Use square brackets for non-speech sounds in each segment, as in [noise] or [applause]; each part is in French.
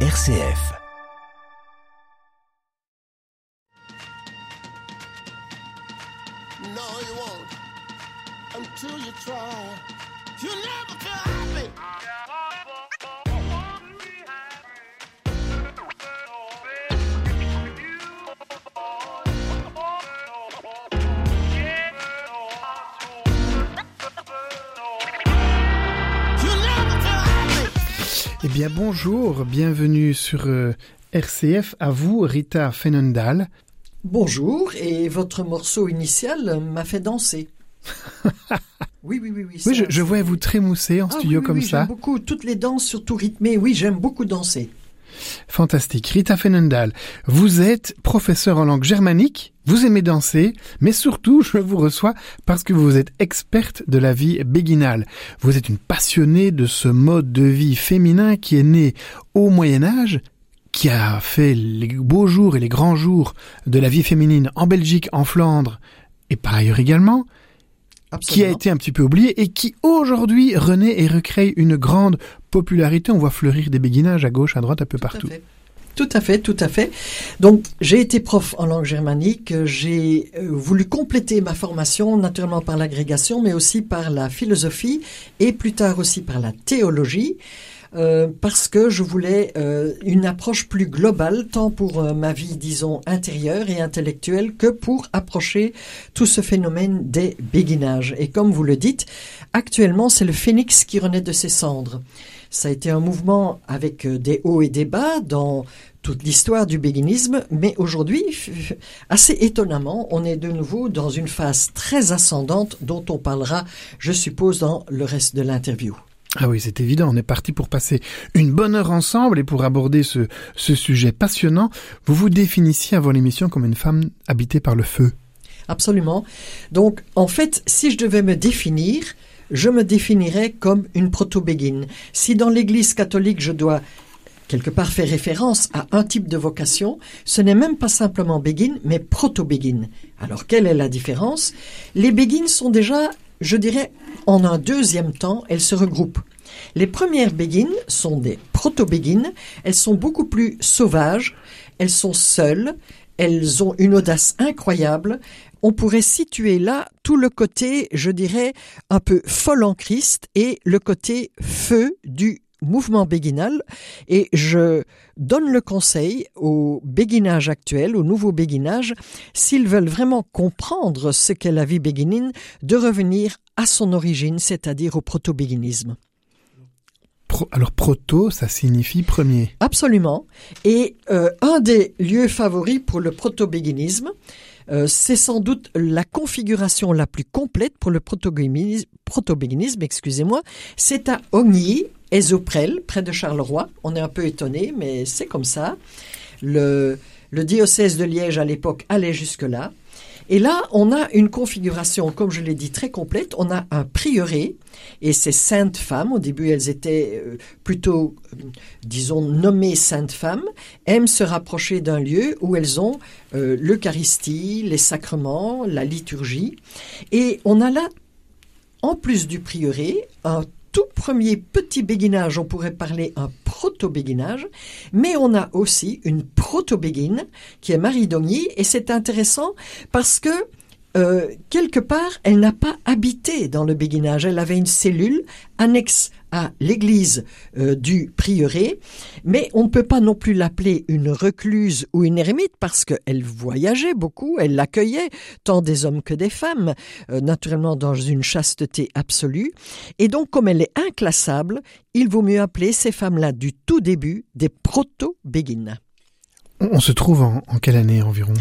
RCF. No, you won't. Until you try. You'll never feel happy. Bien bonjour, bienvenue sur euh, RCF, à vous Rita Fenendal. Bonjour, et votre morceau initial m'a fait danser. [laughs] oui, oui, oui, oui. Oui, je, je vois vous trémousser en Ah studio oui, oui, comme oui, ça. J'aime beaucoup toutes les danses, surtout rythmées. Oui, j'aime beaucoup danser. Fantastique. Rita Fenendal, vous êtes professeur en langue germanique, vous aimez danser, mais surtout je vous reçois parce que vous êtes experte de la vie béguinale. Vous êtes une passionnée de ce mode de vie féminin qui est né au Moyen Âge, qui a fait les beaux jours et les grands jours de la vie féminine en Belgique, en Flandre et par ailleurs également, qui a été un petit peu oublié et qui aujourd'hui renaît et recrée une grande popularité. On voit fleurir des béguinages à gauche, à droite, un peu Tout partout. Tout à fait, tout à fait. Donc, j'ai été prof en langue germanique. J'ai euh, voulu compléter ma formation, naturellement par l'agrégation, mais aussi par la philosophie et plus tard aussi par la théologie. Euh, parce que je voulais euh, une approche plus globale, tant pour euh, ma vie, disons, intérieure et intellectuelle, que pour approcher tout ce phénomène des béguinages. Et comme vous le dites, actuellement, c'est le phénix qui renaît de ses cendres. Ça a été un mouvement avec des hauts et des bas dans toute l'histoire du béguinisme, mais aujourd'hui, [laughs] assez étonnamment, on est de nouveau dans une phase très ascendante dont on parlera, je suppose, dans le reste de l'interview. Ah oui, c'est évident. On est parti pour passer une bonne heure ensemble et pour aborder ce, sujet passionnant. Vous vous définissiez avant l'émission comme une femme habitée par le feu. Absolument. Donc, en fait, si je devais me définir, je me définirais comme une proto-béguine. Si dans l'Église catholique, je dois quelque part faire référence à un type de vocation, ce n'est même pas simplement béguine, mais proto-béguine. Alors, quelle est la différence? Les béguines sont déjà, je dirais, en un deuxième temps, elles se regroupent. Les premières béguines sont des proto-béguines, elles sont beaucoup plus sauvages, elles sont seules, elles ont une audace incroyable. On pourrait situer là tout le côté, je dirais, un peu folle en Christ et le côté feu du mouvement béguinal. Et je donne le conseil au béguinage actuel, au nouveau béguinage, s'ils veulent vraiment comprendre ce qu'est la vie béguinine, de revenir à son origine, c'est-à-dire au proto-béguinisme. Pro- alors proto, ça signifie premier. Absolument. Et euh, un des lieux favoris pour le proto-béguinisme, euh, c'est sans doute la configuration la plus complète pour le proto-béguinisme, proto-béguinisme, excusez-moi. C'est à Ogny, Ezoprel, près de Charleroi. On est un peu étonné, mais c'est comme ça. Le, diocèse de Liège à l'époque allait jusque-là. Et là, on a une configuration, comme je l'ai dit, très complète. On a un prieuré et ces saintes femmes, au début elles étaient euh, plutôt, euh, disons, nommées saintes femmes, aiment se rapprocher d'un lieu où elles ont euh, l'Eucharistie, les sacrements, la liturgie. Et on a là, en plus du prieuré, un tout premier petit béguinage, on pourrait parler un proto-béguinage, mais on a aussi une proto-béguine qui est Marie d'Ogny, et c'est intéressant parce que euh, quelque part, elle n'a pas habité dans le béguinage. Elle avait une cellule annexe à l'église euh, du prieuré, mais on ne peut pas non plus l'appeler une recluse ou une ermite parce qu'elle voyageait beaucoup, elle l'accueillait, tant des hommes que des femmes, euh, naturellement dans une chasteté absolue. Et donc, comme elle est inclassable, il vaut mieux appeler ces femmes-là du tout début des proto-béguines. On, on se trouve en, en quelle année environ?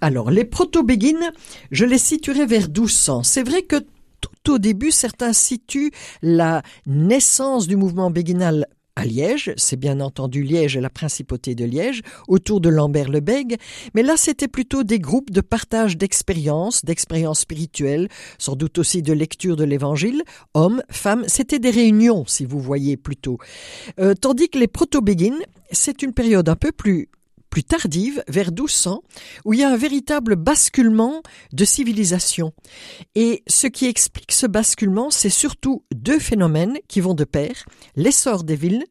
Alors, les proto-béguines, je les situerai vers 1200. C'est vrai que tout au début, certains situent la naissance du mouvement béguinal à Liège, c'est bien entendu Liège et la principauté de Liège, autour de Lambert le Bègue, mais là c'était plutôt des groupes de partage d'expériences, d'expériences spirituelles, sans doute aussi de lecture de l'évangile, hommes, femmes, c'était des réunions si vous voyez plutôt. Euh, tandis que les proto-béguines, c'est une période un peu plus plus tardive, vers 1200, où il y a un véritable basculement de civilisation. Et ce qui explique ce basculement, c'est surtout deux phénomènes qui vont de pair, l'essor des villes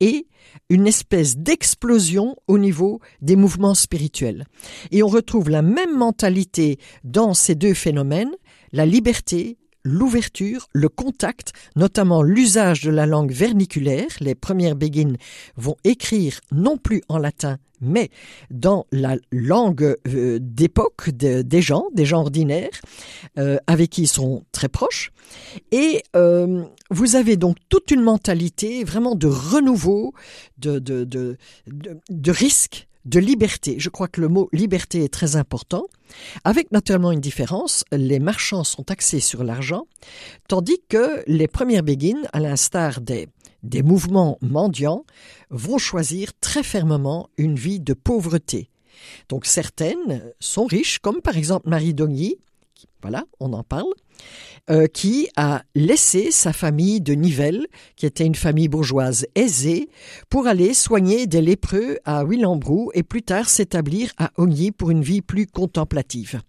et une espèce d'explosion au niveau des mouvements spirituels. Et on retrouve la même mentalité dans ces deux phénomènes, la liberté, l'ouverture, le contact, notamment l'usage de la langue verniculaire. Les premières béguines vont écrire non plus en latin, mais dans la langue euh, d'époque des gens, des gens ordinaires, euh, avec qui ils sont très proches. Et euh, vous avez donc toute une mentalité vraiment de renouveau, de, de, de, de risque de liberté. Je crois que le mot liberté est très important, avec naturellement une différence. Les marchands sont axés sur l'argent, tandis que les premières béguines, à l'instar des, des mouvements mendiants, vont choisir très fermement une vie de pauvreté. Donc certaines sont riches, comme par exemple Marie Dogny, voilà, on en parle, euh, qui a laissé sa famille de Nivelles, qui était une famille bourgeoise aisée, pour aller soigner des lépreux à Willembrou et plus tard s'établir à Ogny pour une vie plus contemplative.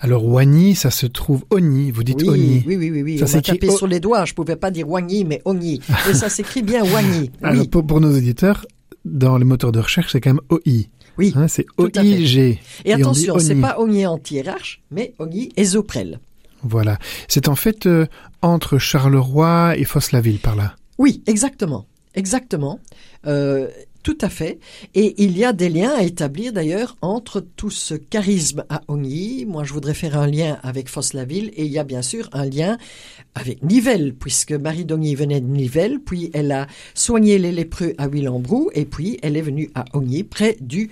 Alors Wagny, ça se trouve Ogny, vous dites oui, Ogny. Oui, oui, oui, oui. Ça on tapé sur les doigts, je pouvais pas dire Wagny, mais Ogny. [laughs] Et ça s'écrit bien Wagny. Alors Oui. pour, pour nos auditeurs, dans les moteurs de recherche, c'est quand même OI. Oui, Hein, c'est. OIG. Et dit attention, c'est pas Ogny anti-hiérarche, mais Ogny ésoprel. Voilà. C'est en fait euh, entre Charleroi et Fosse-la-Ville par là. Oui, exactement. Exactement. Euh, tout à fait. Et il y a des liens à établir d'ailleurs entre tout ce charisme à Ogny. Moi, je voudrais faire un lien avec Fosse-la-Ville et il y a bien sûr un lien avec Nivelles, puisque Marie d'Ogny venait de Nivelles, puis elle a soigné les lépreux à Willembrou et puis elle est venue à Ogny, près du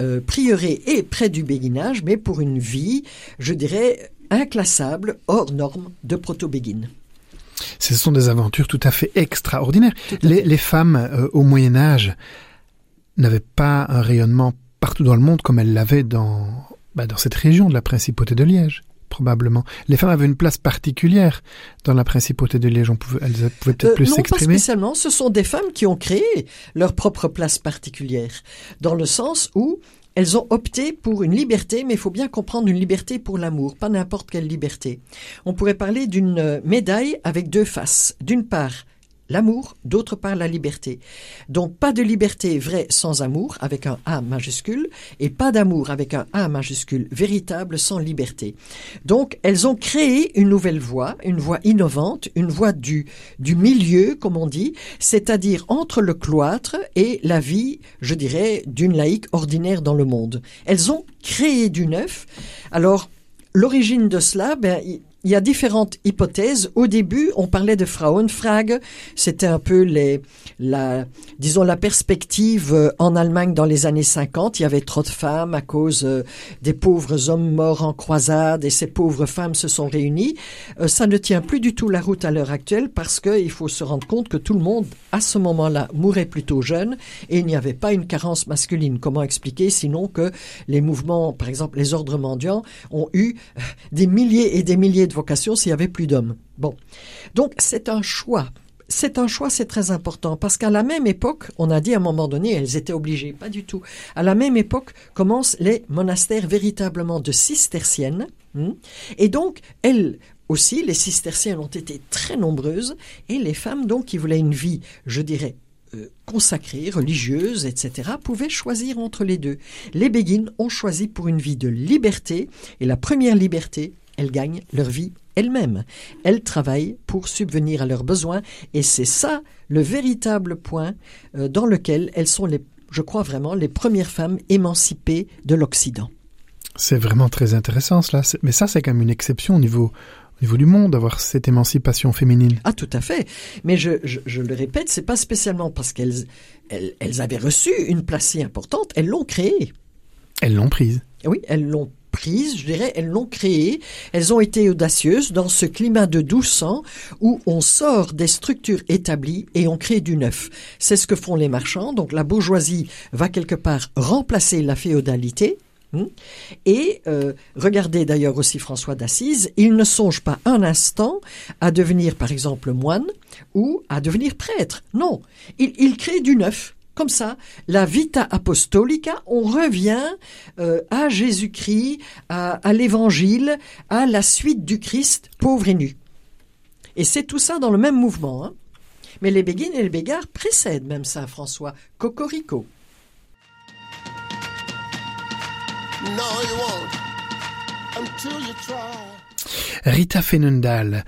euh, prieuré et près du béguinage, mais pour une vie, je dirais, inclassable, hors norme de proto-béguine. Ce sont des aventures tout à fait extraordinaires. À Les, fait. les femmes euh, au Moyen Âge n'avaient pas un rayonnement partout dans le monde comme elles l'avaient dans, bah, dans cette région de la principauté de Liège, probablement. Les femmes avaient une place particulière dans la principauté de Liège. On pouvait, elles pouvaient peut-être Euh, plus non, pas s'exprimer. spécialement. Ce sont des femmes qui ont créé leur propre place particulière, dans le sens où elles ont opté pour une liberté, mais il faut bien comprendre une liberté pour l'amour, pas n'importe quelle liberté. On pourrait parler d'une euh, médaille avec deux faces. D'une part, l'amour, d'autre part la liberté. Donc pas de liberté vraie sans amour avec un A majuscule et pas d'amour avec un A majuscule véritable sans liberté. Donc elles ont créé une nouvelle voie, une voie innovante, une voie du du milieu comme on dit, c'est-à-dire entre le cloître et la vie, je dirais, d'une laïque ordinaire dans le monde. Elles ont créé du neuf. Alors l'origine de cela, ben, il y a différentes hypothèses. Au début, on parlait de Frauenfrage. C'était un peu les, la, disons, la perspective euh, en Allemagne dans les années 50. Il y avait trop de femmes à cause euh, des pauvres hommes morts en croisade et ces pauvres femmes se sont réunies. Euh, ça ne tient plus du tout la route à l'heure actuelle parce qu'il faut se rendre compte que tout le monde, à ce moment-là, mourait plutôt jeune et il n'y avait pas une carence masculine. Comment expliquer sinon que les mouvements, par exemple, les ordres mendiants ont eu des milliers et des milliers de vocations s'il y avait plus d'hommes. Bon. Donc, c'est un choix. C'est un choix, c'est très important, parce qu'à la même époque, on a dit à un moment donné, elles étaient obligées, pas du tout. À la même époque commencent les monastères véritablement de cisterciennes, hmm, et donc elles aussi, les cisterciennes ont été très nombreuses, et les femmes donc qui voulaient une vie, je dirais, euh, consacrée, religieuse, etc., pouvaient choisir entre les deux. Les béguines ont choisi pour une vie de liberté, et la première liberté, elles gagnent leur vie elles-mêmes. Elles travaillent pour subvenir à leurs besoins et c'est ça le véritable point euh, dans lequel elles sont, les, je crois vraiment, les premières femmes émancipées de l'Occident. C'est vraiment très intéressant cela. Mais ça, c'est quand même une exception au niveau, au niveau du monde d'avoir cette émancipation féminine. Ah, tout à fait. Mais je, je, je le répète, c'est pas spécialement parce qu'elles elles, elles avaient reçu une place si importante, elles l'ont créée. Elles l'ont prise. Oui, elles l'ont je dirais, elles l'ont créée, elles ont été audacieuses dans ce climat de doux sang où on sort des structures établies et on crée du neuf. C'est ce que font les marchands, donc la bourgeoisie va quelque part remplacer la féodalité. hein. Et euh, regardez d'ailleurs aussi François d'Assise, il ne songe pas un instant à devenir par exemple moine ou à devenir prêtre. Non, il crée du neuf. Comme ça, la vita apostolica, on revient euh, à Jésus-Christ, à, à l'Évangile, à la suite du Christ, pauvre et nu. Et c'est tout ça dans le même mouvement. hein. Mais les béguines et les bégards précèdent même Saint François. Cocorico. No, you won't until you try. Rita Fenendal,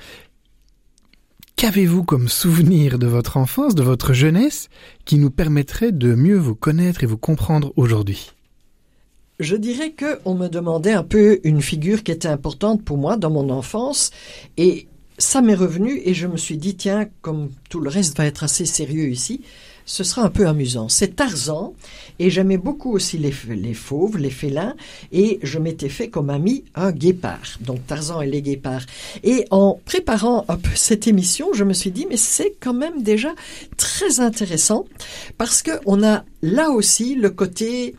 qu'avez-vous comme souvenir de votre enfance, de votre jeunesse, qui nous permettrait de mieux vous connaître et vous comprendre aujourd'hui? Je dirais que on me demandait un peu une figure qui était importante pour moi dans mon enfance et ça m'est revenu et je me suis dit tiens comme tout le reste va être assez sérieux ici, ce sera un peu amusant. C'est Tarzan, et j'aimais beaucoup aussi les, les fauves, les félins, et je m'étais fait comme ami un guépard. Donc Tarzan et les guépards. Et en préparant un [laughs] peu cette émission, je me suis dit, mais c'est quand même déjà très intéressant, parce que on a là aussi le côté,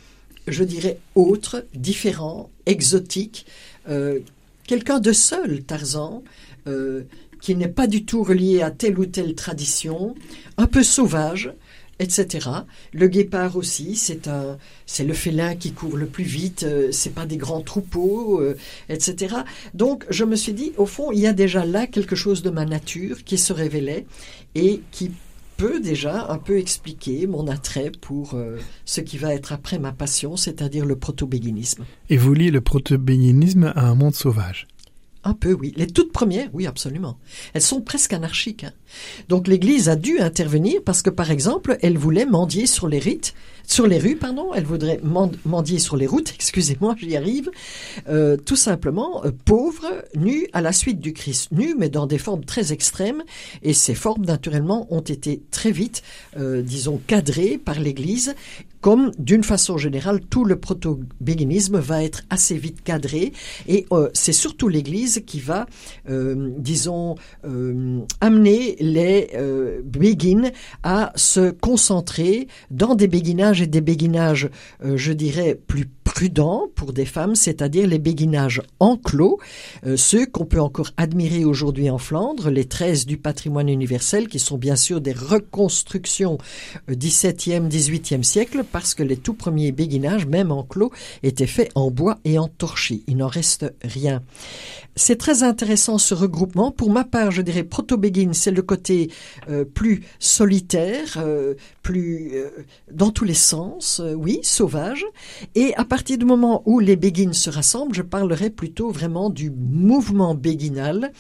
je dirais, autre, différent, exotique, euh, quelqu'un de seul, Tarzan, euh, qui n'est pas du tout relié à telle ou telle tradition, un peu sauvage, etc. Le guépard aussi, c'est un, c'est le félin qui court le plus vite. euh, c'est pas des grands troupeaux, euh, etc. Donc, je me suis dit, au fond, il y a déjà là quelque chose de ma nature qui se révélait et qui peut déjà un peu expliquer mon attrait pour euh, ce qui va être après ma passion, c'est-à-dire le proto-béguinisme. Et vous liez le proto-béguinisme à un monde sauvage. Un peu, oui. Les toutes premières, oui, absolument. Elles sont presque anarchiques. hein. Donc l'Église a dû intervenir parce que, par exemple, elle voulait mendier sur les rites, sur les rues, pardon. Elle voudrait mend- mendier sur les routes. [laughs] Excusez-moi, j'y arrive. Euh, tout simplement, euh, pauvres, nus à la suite du Christ, nus, mais dans des formes très extrêmes. Et ces formes, naturellement, ont été très vite, euh, disons, cadrées par l'Église comme d'une façon générale, tout le proto-béguinisme va être assez vite cadré et c'est surtout l'Église qui va, disons, amener les euh, béguines à se concentrer dans des béguinages et des béguinages, euh, je dirais, plus prudents pour des femmes, c'est-à-dire les béguinages enclos, euh, ceux qu'on peut encore admirer aujourd'hui en Flandre, les 13 du patrimoine universel, qui sont bien sûr des reconstructions euh, 17e, 18e siècle, parce que les tout premiers béguinages, même enclos, étaient faits en bois et en torchis. Il n'en reste rien. C'est très intéressant ce regroupement. Pour ma part, je dirais proto-béguine, c'est le côté euh, plus solitaire, euh, plus euh, dans tous les sens, euh, oui, sauvage. Et à partir du moment où les béguines se rassemblent, je parlerai plutôt vraiment du mouvement béguinal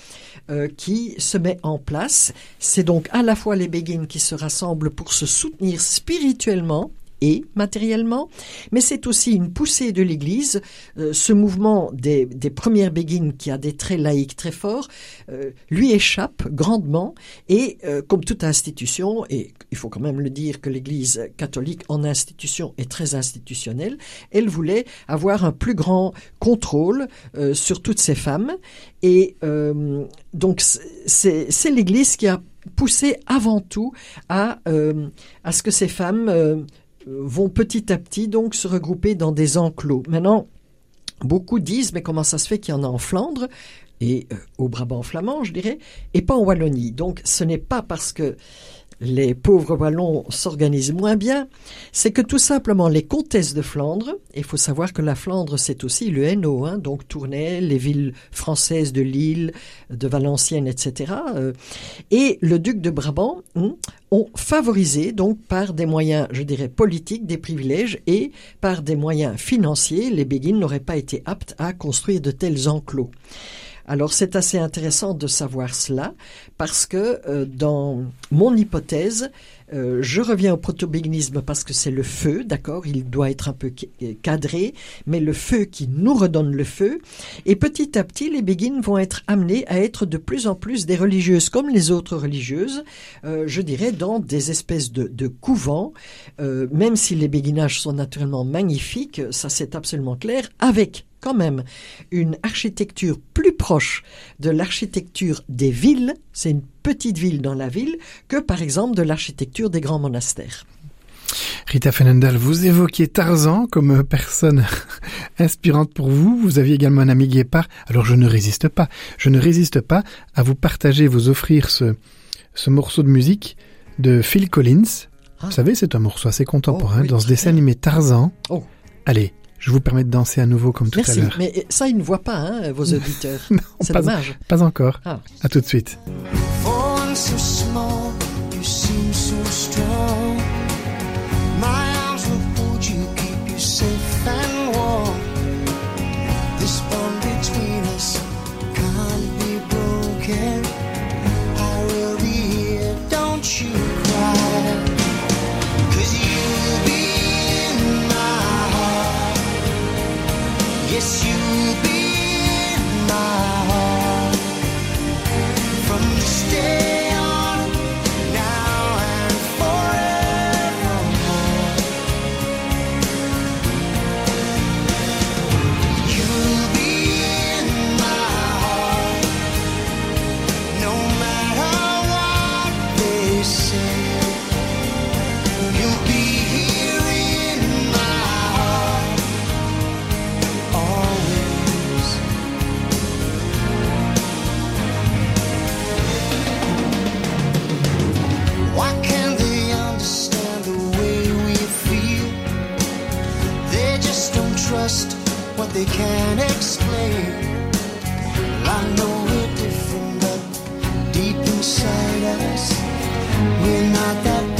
euh, qui se met en place. C'est donc à la fois les béguines qui se rassemblent pour se soutenir spirituellement et matériellement, mais c'est aussi une poussée de l'Église. Euh, ce mouvement des, premières béguines qui a des traits laïques très forts euh, lui échappe grandement. Et euh, comme toute institution, et il faut quand même le dire que l'Église catholique en institution est très institutionnelle, elle voulait avoir un plus grand contrôle sur toutes ces femmes. Et donc c'est l'Église qui a poussé avant tout à, ce que ces femmes vont petit à petit donc se regrouper dans des enclos. Maintenant, beaucoup disent mais comment ça se fait qu'il y en a en Flandre et euh, au Brabant flamand, je dirais, et pas en Wallonie. Donc ce n'est pas parce que les pauvres Wallons s'organisent moins bien, c'est que tout simplement les comtesses de Flandre, il faut savoir que la Flandre c'est aussi le Hainaut, hein, donc Tournai, les villes françaises de Lille, de Valenciennes, etc., euh, et le duc de Brabant hein, ont favorisé donc par des moyens, je dirais, politiques, des privilèges et par des moyens financiers, les béguines n'auraient pas été aptes à construire de tels enclos. Alors c'est assez intéressant de savoir cela parce que euh, dans mon hypothèse, euh, je reviens au protobéguinisme parce que c'est le feu, d'accord Il doit être un peu ca- cadré, mais le feu qui nous redonne le feu. Et petit à petit, les béguines vont être amenées à être de plus en plus des religieuses comme les autres religieuses, euh, je dirais dans des espèces de, de couvents, euh, même si les béguinages sont naturellement magnifiques, ça c'est absolument clair, avec quand même une architecture plus proche de l'architecture des villes, c'est une petite ville dans la ville, que par exemple de l'architecture des grands monastères. Rita Fenendal, vous évoquiez Tarzan comme personne [laughs] inspirante pour vous. Vous aviez également un ami guépard. Alors je ne résiste pas. Je ne résiste pas à vous partager, vous offrir ce, ce morceau de musique de Phil Collins. Ah. Vous savez, c'est un morceau assez contemporain Oh, oui, dans ce dessin bien. animé Tarzan. Oh. Allez, je vous permets de danser à nouveau comme tout à Merci, l'heure. mais ça ils ne voient pas, hein, vos [laughs] auditeurs. Non, c'est pas, dommage. pas encore. Ah. À tout de suite. What they can't explain. Well, I know we're different, but deep inside us, we're not that.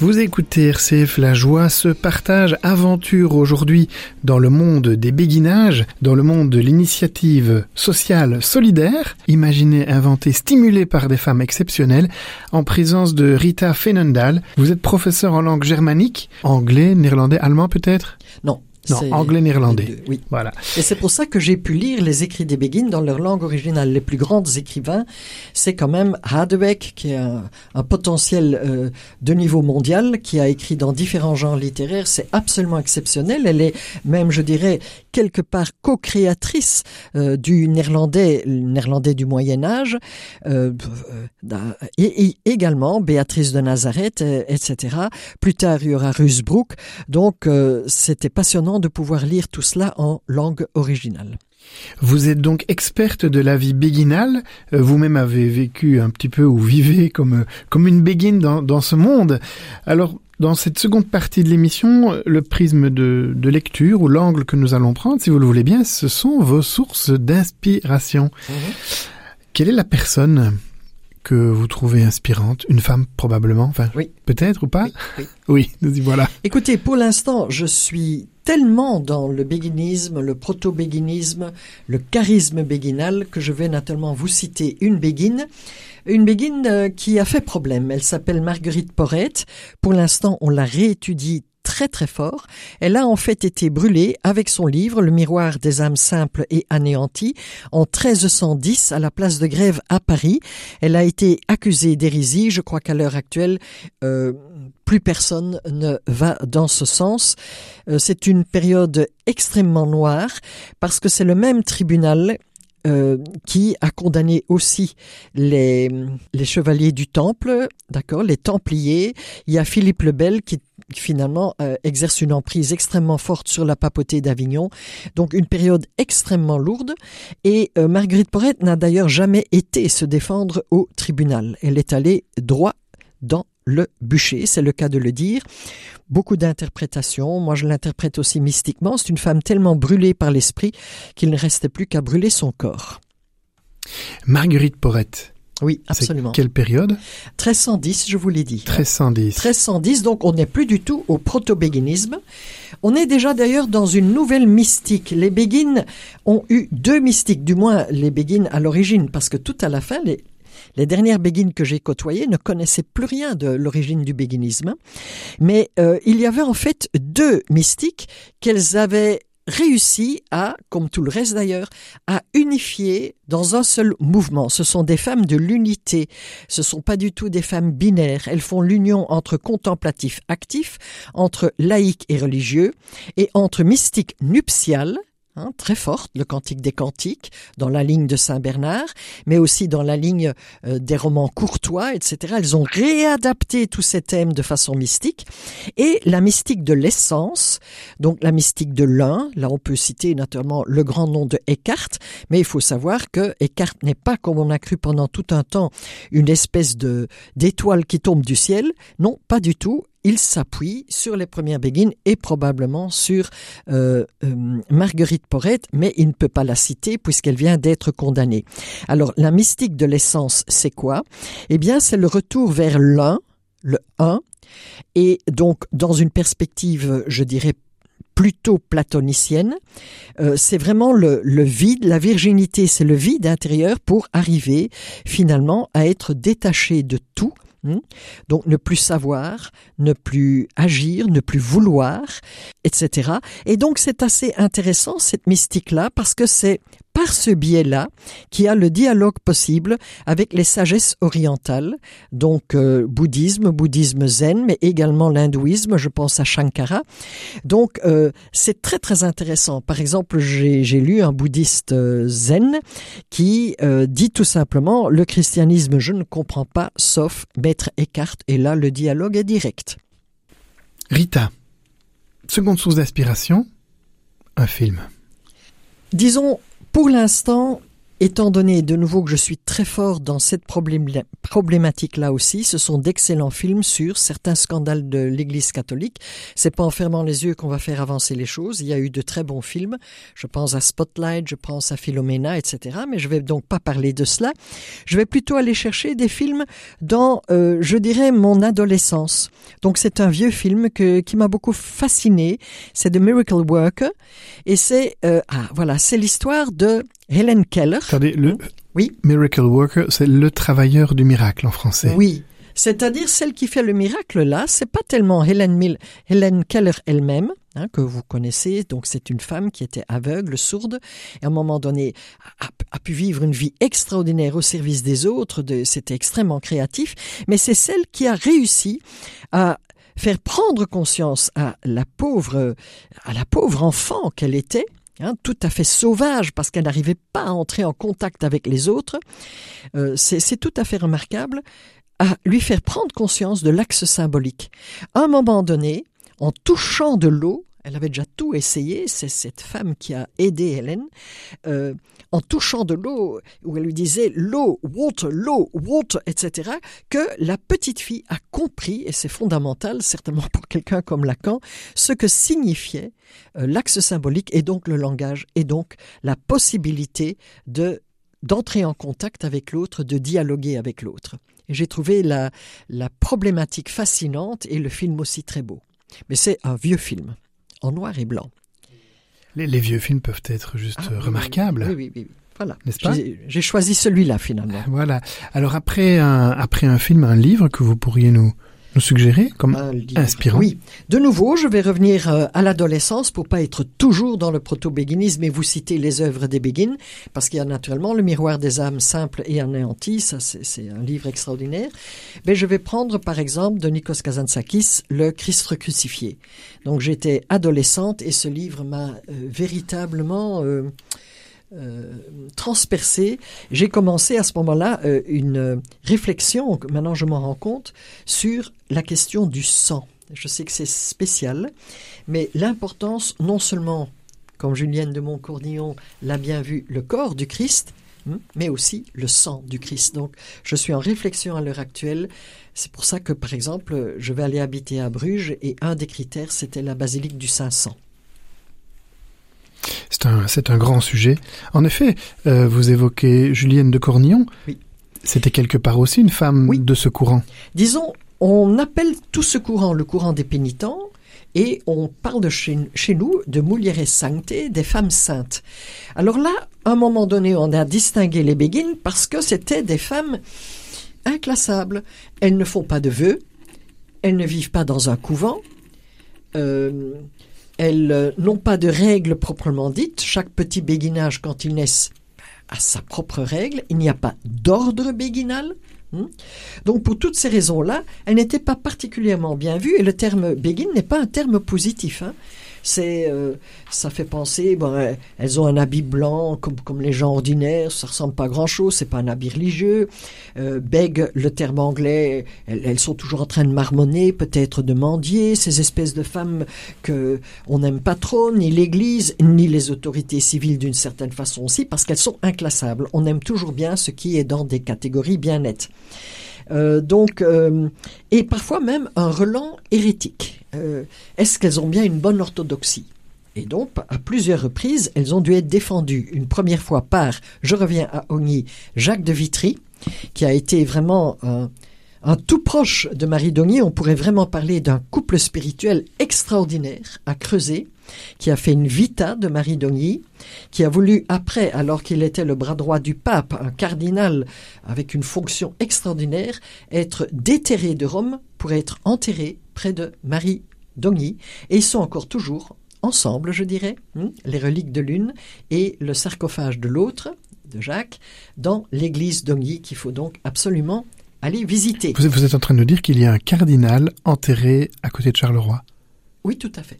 Vous écoutez RCF La Joie se partage aventure aujourd'hui dans le monde des béguinages, dans le monde de l'initiative sociale solidaire, imaginée, inventée, stimulée par des femmes exceptionnelles, en présence de Rita Fenendal. Vous êtes professeur en langue germanique, anglais, néerlandais, allemand peut-être? Non. Non, anglais-néerlandais. Oui. Voilà. Et c'est pour ça que j'ai pu lire les écrits des Béguines dans leur langue originale. Les plus grands écrivains, c'est quand même Hadebeck, qui est un, un potentiel euh, de niveau mondial, qui a écrit dans différents genres littéraires. C'est absolument exceptionnel. Elle est même, je dirais, quelque part co-créatrice euh, du néerlandais, néerlandais du Moyen Âge. Euh, euh, et, également Béatrice de Nazareth, etc. Plus tard, il y aura Rusbrook. Donc, c'était passionnant de pouvoir lire tout cela en langue originale. Vous êtes donc experte de la vie béguinale. Vous-même avez vécu un petit peu ou vivez comme, comme une béguine dans, dans ce monde. Alors, dans cette seconde partie de l'émission, le prisme de, de lecture ou l'angle que nous allons prendre, si vous le voulez bien, ce sont vos sources d'inspiration. Quelle est la personne que vous trouvez inspirante? Une femme probablement? Enfin, Oui. peut-être ou pas? Oui, oui. [laughs] Oui, nous y voilà. Écoutez, pour l'instant, je suis tellement dans le béguinisme, le proto-béguinisme, le charisme béguinal que je vais naturellement vous citer une béguine. Une béguine euh, qui a fait problème. Elle s'appelle Marguerite Porrette. Pour l'instant, on la réétudie très très fort. Elle a en fait été brûlée avec son livre Le miroir des âmes simples et anéanties en 1310 à la place de Grève à Paris. Elle a été accusée d'hérésie. Je crois qu'à l'heure actuelle, euh, plus personne ne va dans ce sens. Euh, c'est une période extrêmement noire parce que c'est le même tribunal euh, qui a condamné aussi les, chevaliers du Temple, d'accord, les Templiers. Il y a Philippe le Bel qui finalement euh, exerce une emprise extrêmement forte sur la papauté d'Avignon. Donc une période extrêmement lourde. Et euh, Marguerite Porrette n'a d'ailleurs jamais été se défendre au tribunal. Elle est allée droit dans le bûcher, c'est le cas de le dire. Beaucoup d'interprétations, moi je l'interprète aussi mystiquement, c'est une femme tellement brûlée par l'esprit qu'il ne restait plus qu'à brûler son corps. Marguerite Porrette. Oui, absolument. quelle période? 1310, je vous l'ai dit. 1310. 1310, donc on n'est plus du tout au proto-béguinisme. On est déjà d'ailleurs dans une nouvelle mystique. Les béguines ont eu deux mystiques, du moins les béguines à l'origine, parce que tout à la fin, les, les dernières béguines que j'ai côtoyées ne connaissaient plus rien de l'origine du béguinisme. Mais euh, il y avait en fait deux mystiques qu'elles avaient réussi à, comme tout le reste d'ailleurs, à unifier dans un seul mouvement. Ce sont des femmes de l'unité. Ce sont pas du tout des femmes binaires. Elles font l'union entre contemplatif actif, entre laïque et religieux, et entre mystique nuptial, hein, très forte, le Cantique des Cantiques, dans la ligne de Saint Bernard, mais aussi dans la ligne euh, des romans courtois, etc. Elles ont réadapté tous ces thèmes de façon mystique. Et la mystique de l'essence, donc la mystique de l'un, là on peut citer naturellement le grand nom de Eckhart, mais il faut savoir que Eckhart n'est pas, comme on a cru pendant tout un temps, une espèce de d'étoile qui tombe du ciel. Non, pas du tout. Il s'appuie sur les premières béguines et probablement sur euh, euh, Marguerite Porrette, mais il ne peut pas la citer puisqu'elle vient d'être condamnée. Alors, la mystique de l'essence, c'est quoi? Eh bien, c'est le retour vers l'un, le un, et donc dans une perspective, je dirais, plutôt platonicienne. Euh, c'est vraiment le, le, vide, la virginité, c'est le vide intérieur pour arriver finalement à être détaché de tout. Hein. Donc ne plus savoir, ne plus agir, ne plus vouloir, etc. Et donc c'est assez intéressant cette mystique-là parce que c'est par ce biais-là qu'il y a le dialogue possible avec les sagesses orientales, donc euh, bouddhisme, bouddhisme zen, mais également l'hindouisme, je pense à Shankara. Donc euh, c'est très très intéressant. Par exemple, j'ai lu un bouddhiste euh, zen qui euh, dit tout simplement le christianisme je ne comprends pas sauf Maître Eckhart et là le dialogue est direct. Rita, seconde source d'inspiration, un film. Disons, pour l'instant, étant donné de nouveau que je suis très fort dans cette problém- problématique-là aussi, ce sont d'excellents films sur certains scandales de l'Église catholique. C'est pas en fermant les yeux qu'on va faire avancer les choses. Il y a eu de très bons films. Je pense à Spotlight, je pense à Philomena, etc. Mais je vais donc pas parler de cela. Je vais plutôt aller chercher des films dans, euh, je dirais, mon adolescence. Donc c'est un vieux film que, qui m'a beaucoup fasciné. C'est The Miracle Worker. Et c'est, euh, ah, voilà, c'est l'histoire de Helen Keller. Attendez, le Oui. Miracle Worker, c'est le travailleur du miracle en français. Oui. C'est-à-dire celle qui fait le miracle là, c'est pas tellement Helen Keller elle-même, hein, que vous connaissez, donc c'est une femme qui était aveugle, sourde, et à un moment donné a, a pu vivre une vie extraordinaire au service des autres, de, c'était extrêmement créatif, mais c'est celle qui a réussi à faire prendre conscience à la pauvre, à la pauvre enfant qu'elle était, Hein, tout à fait sauvage parce qu'elle n'arrivait pas à entrer en contact avec les autres, euh, c'est tout à fait remarquable, à lui faire prendre conscience de l'axe symbolique. Un moment donné, en touchant de l'eau, elle avait déjà tout essayé, c'est cette femme qui a aidé Hélène, euh, en touchant de l'eau, où elle lui disait l'eau, water, l'eau, water, etc., que la petite fille a compris, et c'est fondamental, certainement pour quelqu'un comme Lacan, ce que signifiait euh, l'axe symbolique et donc le langage, et donc la possibilité de d'entrer en contact avec l'autre, de dialoguer avec l'autre. J'ai trouvé la problématique fascinante et le film aussi très beau. Mais c'est un vieux film, en noir et blanc. Les, les vieux films peuvent être juste Ah, remarquables. Oui, oui, oui. oui. Voilà. N'est-ce pas J'ai j'ai choisi celui-là finalement. Voilà. Alors après un, après un film, un livre que vous pourriez nous, nous suggérer comme livre. inspirant. Oui. De nouveau, je vais revenir euh, à l'adolescence pour pas être toujours dans le proto-béguinisme et vous citer les œuvres des Béguines, parce qu'il y a naturellement le miroir des âmes simples et anéanties, ça c'est c'est un livre extraordinaire. Mais je vais prendre par exemple de Nikos Kazantzakis, Le Christ crucifié. Donc j'étais adolescente et ce livre m'a euh, véritablement euh, euh, transpercé. J'ai commencé à ce moment-là euh, une réflexion, maintenant je m'en rends compte, sur la question du sang. Je sais que c'est spécial, mais l'importance, non seulement, comme Julienne de Montcournillon l'a bien vu, le corps du Christ, hein, mais aussi le sang du Christ. Donc, je suis en réflexion à l'heure actuelle. C'est pour ça que, par exemple, je vais aller habiter à Bruges et un des critères, c'était la basilique du Saint-Sang. C'est un, c'est un grand sujet. En effet, euh, vous évoquez Julienne de Cornillon. Oui. C'était quelque part aussi une femme Oui. de ce courant. Disons, on appelle tout ce courant le courant des pénitents et on parle de chez, chez nous de mulieres sancte, des femmes saintes. Alors là, à un moment donné, on a distingué les béguines parce que c'était des femmes inclassables. Elles ne font pas de vœux, elles ne vivent pas dans un couvent, euh, elles euh, n'ont pas de règles proprement dites. Chaque petit béguinage, quand il naissent, a sa propre règle. Il n'y a pas d'ordre béguinal. Hmm. Donc pour toutes ces raisons-là, elle n'était pas particulièrement bien vue et le terme béguine n'est pas un terme positif. hein. C'est, euh, ça fait penser, bon, euh, elles ont un habit blanc comme, comme les gens ordinaires, ça ressemble pas à grand chose, c'est pas un habit religieux. Euh, bègue, le terme anglais, elles, elles sont toujours en train de marmonner, peut-être de mendier, ces espèces de femmes que on n'aime pas trop, ni l'Église, ni les autorités civiles d'une certaine façon aussi, parce qu'elles sont inclassables. On aime toujours bien ce qui est dans des catégories bien nettes. Euh, donc, euh, et parfois même un relent hérétique. Euh, Est-ce qu'elles ont bien une bonne orthodoxie? Et donc, à plusieurs reprises, elles ont dû être défendues. Une première fois par, je reviens à Ogny, Jacques de Vitry, qui a été vraiment un, tout proche de Marie d'Ogny. On pourrait vraiment parler d'un couple spirituel extraordinaire à creuser, qui a fait une vita de Marie d'Ogny, qui a voulu, après, alors qu'il était le bras droit du pape, un cardinal avec une fonction extraordinaire, être déterré de Rome pour être enterré près de Marie d'Ogny. Et ils sont encore toujours ensemble, je dirais, hein, les reliques de l'une et le sarcophage de l'autre, de Jacques, dans l'église d'Ogny qu'il faut donc absolument aller visiter. Vous êtes, vous êtes en train de dire qu'il y a un cardinal enterré à côté de Charleroi. Oui, tout à fait.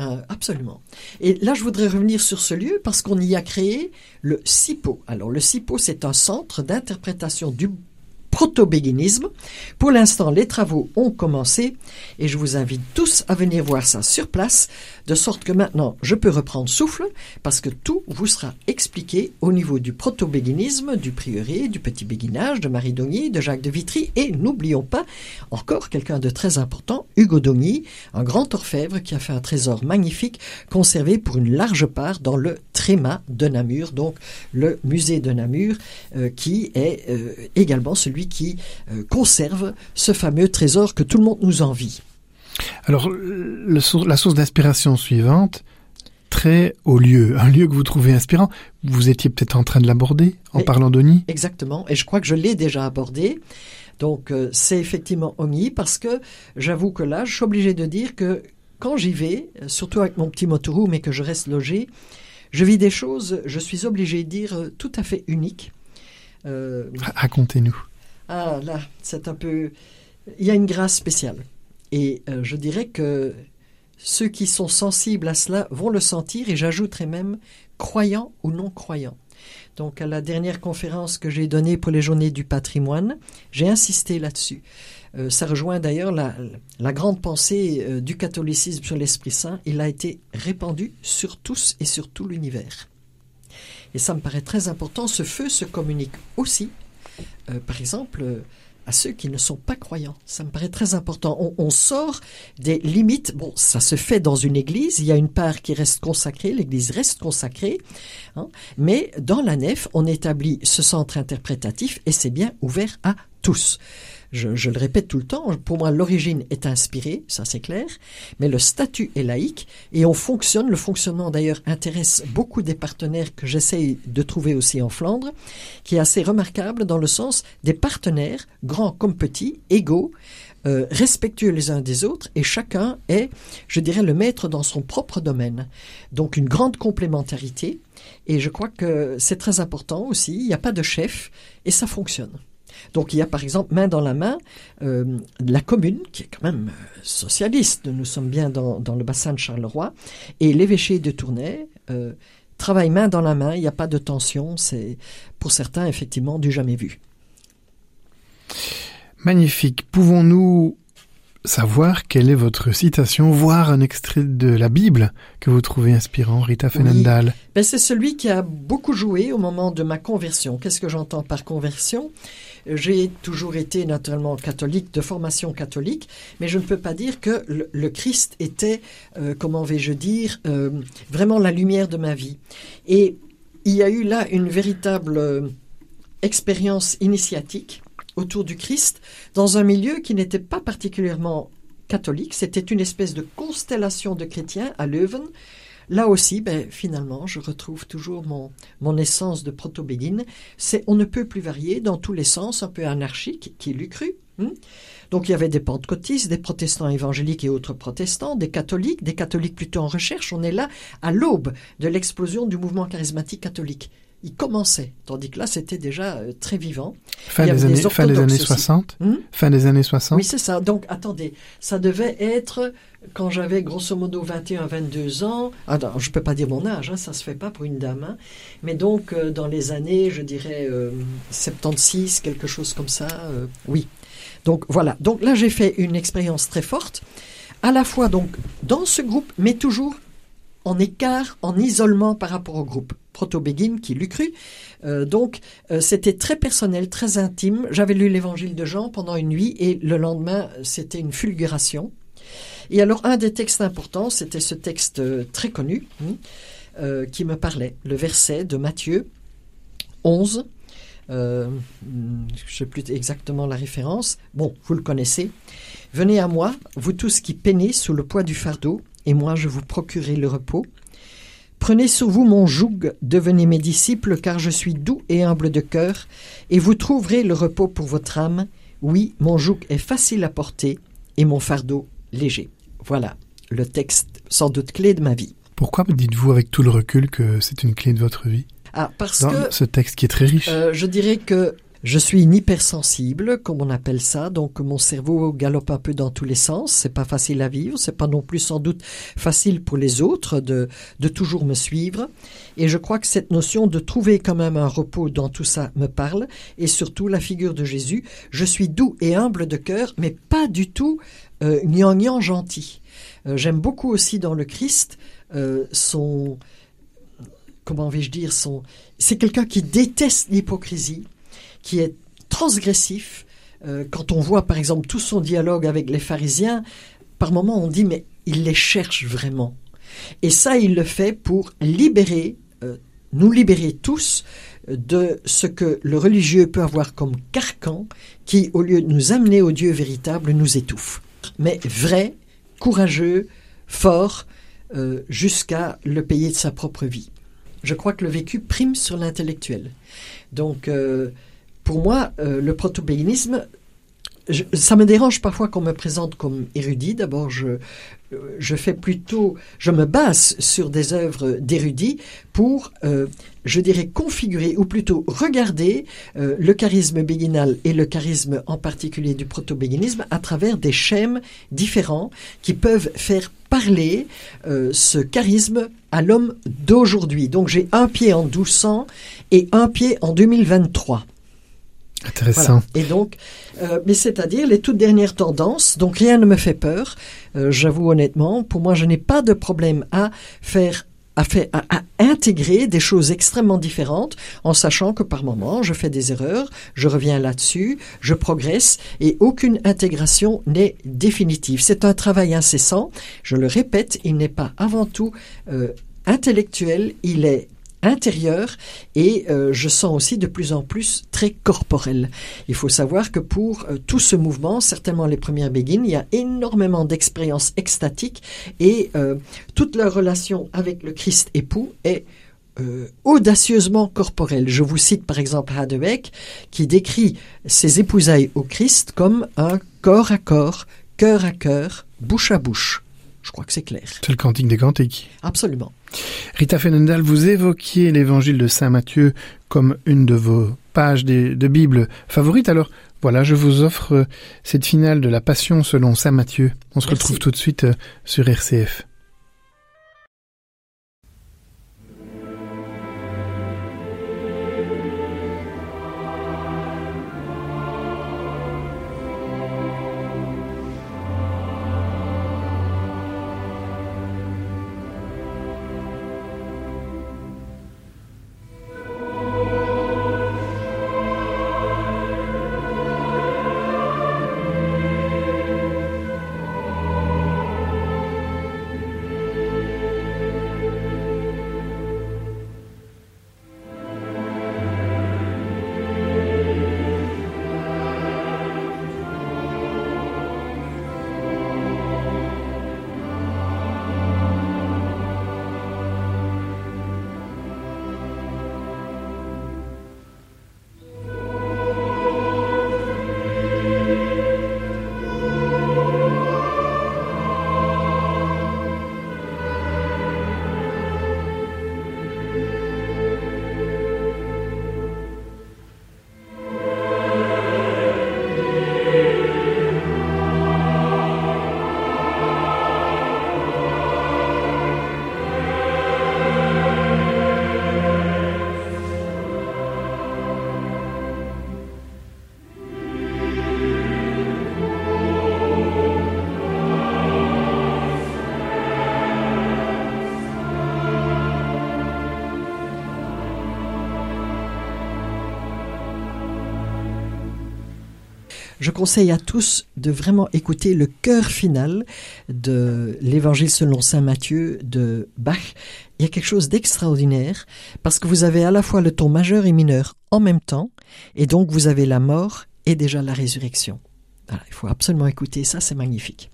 Euh, absolument. Et là, je voudrais revenir sur ce lieu parce qu'on y a créé le CIPO. Alors, le CIPO, c'est un centre d'interprétation du proto-béguinisme. Pour l'instant, les travaux ont commencé et je vous invite tous à venir voir ça sur place, de sorte que maintenant, je peux reprendre souffle parce que tout vous sera expliqué au niveau du proto-béguinisme, du prieuré, du petit béguinage, de Marie Dogny, de Jacques de Vitry et n'oublions pas encore quelqu'un de très important, Hugo Dogny, un grand orfèvre qui a fait un trésor magnifique conservé pour une large part dans le Tréma de Namur, donc le musée de Namur, euh, qui est euh, également celui qui euh, conserve ce fameux trésor que tout le monde nous envie. Alors, le la source d'inspiration suivante, très au lieu, un lieu que vous trouvez inspirant. Vous étiez peut-être en train de l'aborder en Mais- parlant d'Oni. Exactement, et je crois que je l'ai déjà abordé. Donc c'est effectivement Ogny parce que j'avoue que là, je suis obligé de dire que quand j'y vais, surtout avec mon petit motorhome mais que je reste logé, je vis des choses, je suis obligé de dire, euh, tout à fait uniques. Euh, Ra- Racontez-nous. ah là, c'est un peu... Il y a une grâce spéciale. Et euh, je dirais que ceux qui sont sensibles à cela vont le sentir, et j'ajouterais même croyants ou non croyants. Donc à la dernière conférence que j'ai donnée pour les journées du patrimoine, j'ai insisté là-dessus. Euh, ça rejoint d'ailleurs la, grande pensée euh, du catholicisme sur l'Esprit Saint. Il a été répandu sur tous et sur tout l'univers. Et ça me paraît très important. Ce feu se communique aussi, euh, par exemple, à ceux qui ne sont pas croyants. Ça me paraît très important. On, on sort des limites. Bon, ça se fait dans une église. Il y a une part qui reste consacrée. L'église reste consacrée. hein. mais dans la nef, on établit ce centre interprétatif et c'est bien ouvert à tous. Je, le répète tout le temps, pour moi l'origine est inspirée, ça c'est clair, mais le statut est laïque et on fonctionne, le fonctionnement d'ailleurs intéresse beaucoup des partenaires que j'essaye de trouver aussi en Flandre, qui est assez remarquable dans le sens des partenaires, grands comme petits, égaux, euh, respectueux les uns des autres et chacun est, je dirais, le maître dans son propre domaine. Donc une grande complémentarité et je crois que c'est très important aussi, il n'y a pas de chef et ça fonctionne. Donc il y a par exemple main dans la main euh, la commune, qui est quand même euh, socialiste, nous sommes bien dans, dans le bassin de Charleroi, et l'évêché de Tournai euh, travaillent main dans la main, il n'y a pas de tension, c'est pour certains effectivement du jamais vu. Magnifique. Pouvons-nous savoir quelle est votre citation, voire un extrait de la Bible que vous trouvez inspirant, Rita Fenendal? Ben, c'est celui qui a beaucoup joué au moment de ma conversion. Qu'est-ce que j'entends par conversion? J'ai toujours été naturellement catholique, de formation catholique, mais je ne peux pas dire que le, Christ était, euh, comment vais-je dire, euh, vraiment la lumière de ma vie. Et il y a eu là une véritable euh, expérience initiatique autour du Christ dans un milieu qui n'était pas particulièrement catholique. C'était une espèce de constellation de chrétiens à Leuven. Là aussi, ben, finalement, je retrouve toujours mon, essence de proto-béguine. C'est on ne peut plus varier dans tous les sens, un peu anarchique, qui l'eût cru. hein. Donc il y avait des pentecôtistes, des protestants évangéliques et autres protestants, des catholiques, des catholiques plutôt en recherche. On est là à l'aube de l'explosion du mouvement charismatique catholique. Il commençait, tandis que là c'était déjà euh, très vivant. Fin des, années, des fin des orthodoxes années aussi. 60 Hmm Fin des années 60 oui, c'est ça. Donc, attendez, ça devait être quand j'avais grosso modo 21, 22 ans. Ah non, je peux pas dire mon âge, hein, ça se fait pas pour une dame. hein. Mais donc, euh, dans les années, je dirais euh, 76, quelque chose comme ça. euh, oui. Donc, voilà. Donc là, j'ai fait une expérience très forte, à la fois donc dans ce groupe, mais toujours en écart, en isolement par rapport au groupe. Proto-béguine, qui l'eût cru. Euh, donc, euh, c'était très personnel, très intime. J'avais lu l'évangile de Jean pendant une nuit et le lendemain, c'était une fulguration. Et alors, un des textes importants, c'était ce texte euh, très connu hein, qui me parlait, le verset de Matthieu 11. Euh, je ne sais plus exactement la référence. Bon, vous le connaissez. Venez à moi, vous tous qui peinez sous le poids du fardeau, et moi je vous procurerai le repos. Prenez sur vous mon joug, devenez mes disciples, car je suis doux et humble de cœur, et vous trouverez le repos pour votre âme. Oui, mon joug est facile à porter, et mon fardeau léger. Voilà le texte sans doute clé de ma vie. Pourquoi dites-vous avec tout le recul que c'est une clé de votre vie? Ah, parce Dans que ce texte qui est très riche. Euh, je dirais que je suis une hypersensible, comme on appelle ça, donc mon cerveau galope un peu dans tous les sens. C'est pas facile à vivre, c'est pas non plus sans doute facile pour les autres de, de toujours me suivre. Et je crois que cette notion de trouver quand même un repos dans tout ça me parle, et surtout la figure de Jésus. Je suis doux et humble de cœur, mais pas du tout euh, gnangnan gentil. Euh, J'aime beaucoup aussi dans le Christ euh, son comment vais-je dire son c'est quelqu'un qui déteste l'hypocrisie qui est transgressif. Euh, quand on voit par exemple tout son dialogue avec les pharisiens, par moments on dit mais il les cherche vraiment. Et ça, il le fait pour libérer, euh, nous libérer tous euh, de ce que le religieux peut avoir comme carcan qui, au lieu de nous amener au Dieu véritable, nous étouffe. Mais vrai, courageux, fort, jusqu'à le payer de sa propre vie. Je crois que le vécu prime sur l'intellectuel. Donc, pour moi, euh, le proto-béguinisme, je- ça me dérange parfois qu'on me présente comme érudit. D'abord, je, euh, je fais plutôt, je me base sur des œuvres d'érudits pour, euh, je dirais, configurer ou plutôt regarder le charisme béguinal et le charisme en particulier du proto-béguinisme à travers des schèmes différents qui peuvent faire parler ce charisme à l'homme d'aujourd'hui. Donc j'ai un pied en 1200 et un pied en 2023. Intéressant. Et donc, euh, mais c'est-à-dire les toutes dernières tendances. Donc rien ne me fait peur. Euh, J'avoue honnêtement, pour moi, je n'ai pas de problème à faire. À, faire, à, à intégrer des choses extrêmement différentes en sachant que par moment je fais des erreurs, je reviens là-dessus, je progresse et aucune intégration n'est définitive. C'est un travail incessant. Je le répète, il n'est pas avant tout euh, intellectuel, il est intérieur et euh, je sens aussi de plus en plus très corporel. Il faut savoir que pour euh, tout ce mouvement, certainement les premières béguines, il y a énormément d'expériences extatiques et euh, toute leur relation avec le Christ époux est audacieusement corporelle. Je vous cite par exemple Hadebeck qui décrit ses épousailles au Christ comme un corps à corps, cœur à cœur, bouche à bouche. Je crois que c'est clair. C'est le cantique des cantiques. Absolument. Rita Fenendal, vous évoquiez l'évangile de Saint Matthieu comme une de vos pages de Bible favorites. Alors voilà, je vous offre euh, cette finale de la Passion selon Saint Matthieu. On se Merci. retrouve tout de suite euh, sur RCF. Je conseille à tous de vraiment écouter le cœur final de l'évangile selon saint Matthieu de Bach. Il y a quelque chose d'extraordinaire parce que vous avez à la fois le ton majeur et mineur en même temps et donc vous avez la mort et déjà la résurrection. Il faut absolument écouter ça, c'est magnifique.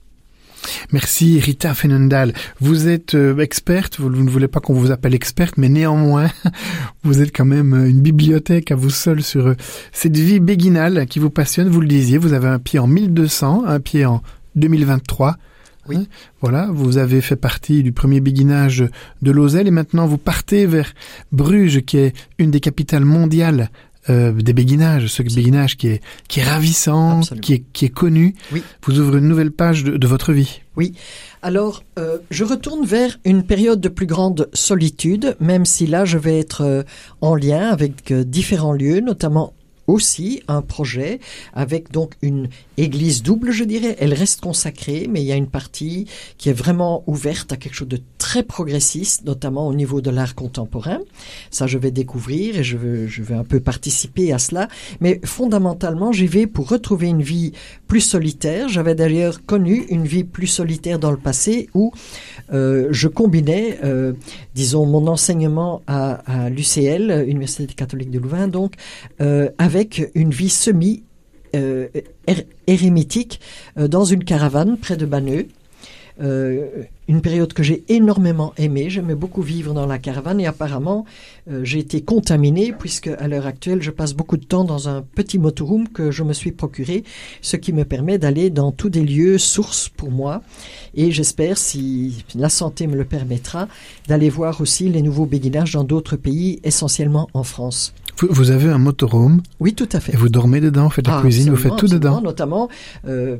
Merci Rita Fenendal. Vous êtes euh, experte, vous, ne voulez pas qu'on vous appelle experte, mais néanmoins, [laughs] vous êtes quand même euh, une bibliothèque à vous seul sur euh, cette vie béguinale qui vous passionne. Vous le disiez, vous avez un pied en 1200, un pied en 2023. Oui. Hein, voilà, vous avez fait partie du premier béguinage de Lozelle et maintenant vous partez vers Bruges, qui est une des capitales mondiales euh, des béguinages, ce béguinage qui est qui est ravissant, qui est qui est connu. Oui. Vous ouvrez une nouvelle page de, de votre vie. Oui. Alors, euh, je retourne vers une période de plus grande solitude, même si là, je vais être euh, en lien avec différents lieux, notamment aussi un projet avec donc une église double, je dirais. Elle reste consacrée, mais il y a une partie qui est vraiment ouverte à quelque chose de très progressiste, notamment au niveau de l'art contemporain. Ça, je vais découvrir et je veux, je vais un peu participer à cela. Mais fondamentalement, j'y vais pour retrouver une vie plus solitaire. J'avais d'ailleurs connu une vie plus solitaire dans le passé où euh, je combinais, euh, disons, mon enseignement à, à l'UCL, Université catholique de Louvain, donc, euh, avec une vie semi er- érémitique dans une caravane près de Banneux. Euh, une période que j'ai énormément aimée. J'aimais beaucoup vivre dans la caravane et apparemment euh, j'ai été contaminé puisque à l'heure actuelle je passe beaucoup de temps dans un petit motorhome que je me suis procuré, ce qui me permet d'aller dans tous des lieux sources pour moi et j'espère si la santé me le permettra d'aller voir aussi les nouveaux béguinages dans d'autres pays, essentiellement en France. Vous, avez un motorhome Oui, tout à fait. et vous dormez dedans, vous faites la Ah, cuisine, vous faites tout dedans. Notamment, euh,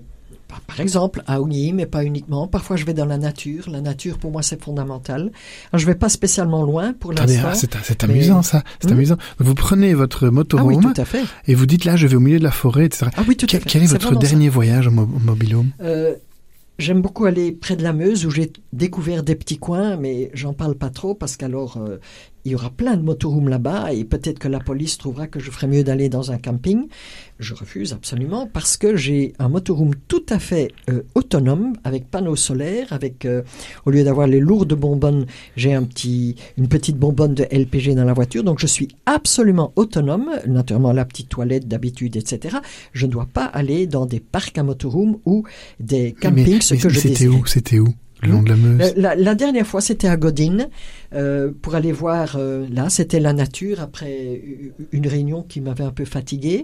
par- exemple, à Ougny, mais pas uniquement. Parfois, je vais dans la nature. La nature, pour moi, c'est fondamental. Alors, je vais pas spécialement loin pour l'instant. ah, c'est mais- amusant ça, c'est Hmm? amusant. Vous prenez votre Ah oui, motorhome tout à fait. et vous dites là, je vais au milieu de la forêt, etc. Ah oui, tout à Quel, fait. quel est votre ça. dernier voyage en mobilhome? Euh, J'aime beaucoup aller près de la Meuse où j'ai découvert des petits coins, mais j'en parle pas trop parce qu'alors euh, il y aura plein de motorhomes là-bas et peut-être que la police trouvera que je ferais mieux d'aller dans un camping. Je refuse absolument parce que j'ai un motorhome tout à fait euh, autonome avec panneaux solaires, avec euh, au lieu d'avoir les lourdes bonbonnes, j'ai un petit une petite bonbonne de LPG dans la voiture, donc je suis absolument autonome. Naturellement la petite toilette d'habitude, etc. Je ne dois pas aller dans des parcs à motorhome ou des campings, Mais- ce mais que je C'était où? C'était où? Le long de la Meuse La, la dernière fois, c'était à Godine, euh, pour aller voir, euh, là, c'était la nature, après une réunion qui m'avait un peu fatigué,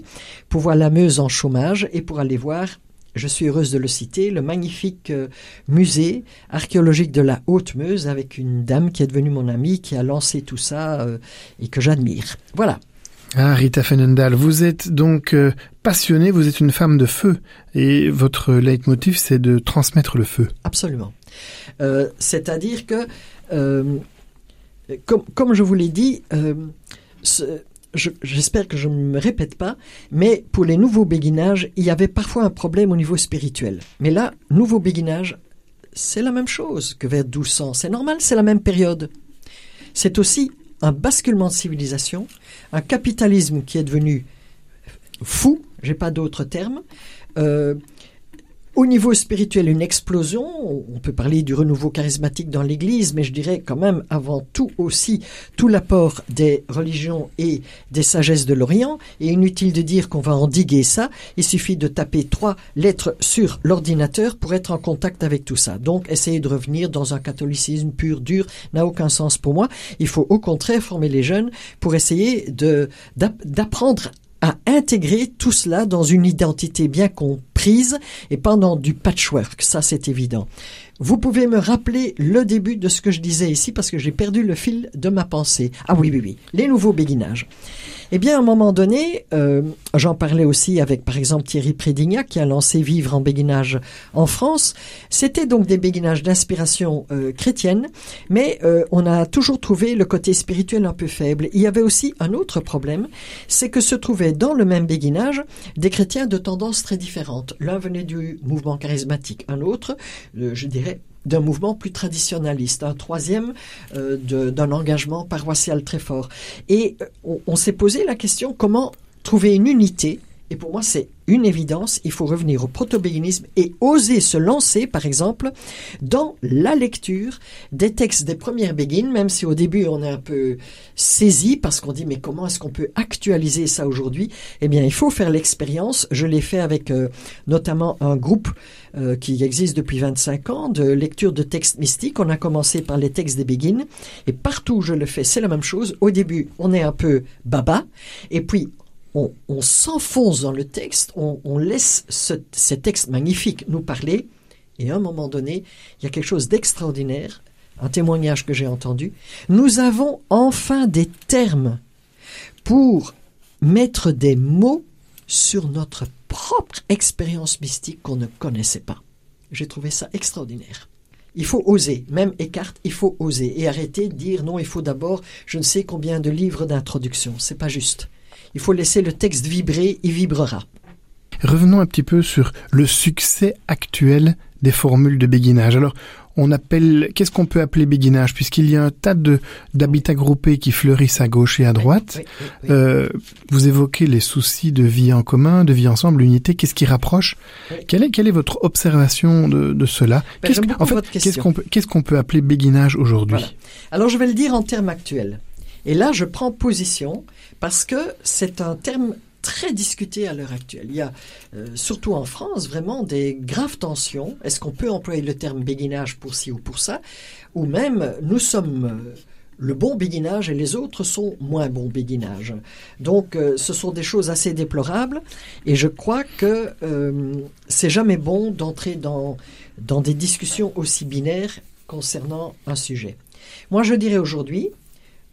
pour voir la Meuse en chômage et pour aller voir, je suis heureuse de le citer, le magnifique euh, musée archéologique de la Haute-Meuse avec une dame qui est devenue mon amie, qui a lancé tout ça euh, et que j'admire. Voilà. Ah, Rita Fenendal, vous êtes donc passionnée, vous êtes une femme de feu et votre leitmotiv c'est de transmettre le feu. Absolument. Euh, C'est-à-dire que, euh, comme, je vous l'ai dit, euh, j'espère que je ne me répète pas, mais pour les nouveaux béguinages, il y avait parfois un problème au niveau spirituel. Mais là, nouveau béguinage, c'est la même chose que vers 1200. C'est normal, c'est la même période. C'est aussi un basculement de civilisation, un capitalisme qui est devenu fou, j'ai pas d'autre terme. Au niveau spirituel, une explosion. On peut parler du renouveau charismatique dans l'Église, mais je dirais quand même avant tout aussi tout l'apport des religions et des sagesses de l'Orient. Et inutile de dire qu'on va endiguer ça. Il suffit de taper trois lettres sur l'ordinateur pour être en contact avec tout ça. Donc, essayer de revenir dans un catholicisme pur, dur, n'a aucun sens pour moi. Il faut au contraire former les jeunes pour essayer de d'app- d'apprendre à intégrer tout cela dans une identité bien et pas dans du patchwork, ça c'est évident. Vous pouvez me rappeler le début de ce que je disais ici parce que j'ai perdu le fil de ma pensée. Ah oui, oui, oui, les nouveaux béguinages. Eh bien, à un moment donné, euh, j'en parlais aussi avec, par exemple, Thierry Prédignac, qui a lancé Vivre en béguinage en France. C'était donc des béguinages d'inspiration euh, chrétienne, mais euh, on a toujours trouvé le côté spirituel un peu faible. Il y avait aussi un autre problème, c'est que se trouvaient dans le même béguinage des chrétiens de tendances très différentes. L'un venait du mouvement charismatique, un autre, je dirais, d'un mouvement plus traditionnaliste, un troisième euh, d'un engagement paroissial très fort. Et euh, on s'est posé la question comment trouver une unité et pour moi c'est une évidence, il faut revenir au proto-béguinisme et oser se lancer, par exemple, dans la lecture des textes des premières béguines, même si au début on est un peu saisi parce qu'on dit mais comment est-ce qu'on peut actualiser ça aujourd'hui? Eh bien, il faut faire l'expérience. Je l'ai fait avec euh, notamment un groupe euh, qui existe depuis 25 ans de lecture de textes mystiques. On a commencé par les textes des béguines et partout je le fais, c'est la même chose. Au début, on est un peu baba et puis on, s'enfonce dans le texte, on, laisse ces textes magnifiques nous parler, et à un moment donné, il y a quelque chose d'extraordinaire, un témoignage que j'ai entendu. Nous avons enfin des termes pour mettre des mots sur notre propre expérience mystique qu'on ne connaissait pas. J'ai trouvé ça extraordinaire. Il faut oser, même Eckhart, il faut oser et arrêter de dire non, il faut d'abord je ne sais combien de livres d'introduction. C'est pas juste. Il faut laisser le texte vibrer, il vibrera. Revenons un petit peu sur le succès actuel des formules de béguinage. Alors, on appelle, qu'est-ce qu'on peut appeler béguinage? Puisqu'il y a un tas de d'habitats groupés qui fleurissent à gauche et à droite. Euh, vous évoquez les soucis de vie en commun, de vie ensemble, l'unité. Qu'est-ce qui rapproche? Quelle est, quelle est votre observation de, cela? Ben, En fait, qu'est-ce qu'on peut, qu'est-ce qu'on peut appeler béguinage aujourd'hui? Alors, je vais le dire en termes actuels. Et là, je prends position parce que c'est un terme très discuté à l'heure actuelle. Il y a, euh, surtout en France, vraiment des graves tensions. Est-ce qu'on peut employer le terme béguinage pour ci ou pour ça? Ou même, nous sommes euh, le bon béguinage et les autres sont moins bons béguinage. Donc, euh, ce sont des choses assez déplorables et je crois que c'est jamais bon d'entrer dans, dans des discussions aussi binaires concernant un sujet. Moi, je dirais aujourd'hui,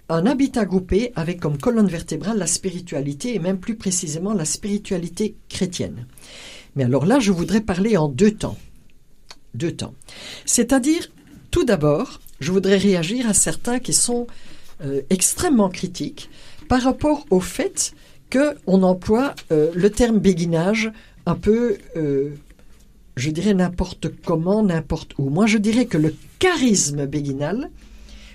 un habitat groupé avec comme colonne vertébrale la spiritualité et même plus précisément la spiritualité chrétienne. Mais alors là, je voudrais parler en deux temps. Deux temps. C'est-à-dire, tout d'abord, je voudrais réagir à certains qui sont euh, extrêmement critiques par rapport au fait qu'on emploie euh, le terme béguinage un peu, euh, je dirais n'importe comment, n'importe où. Moi, je dirais que le charisme béguinal,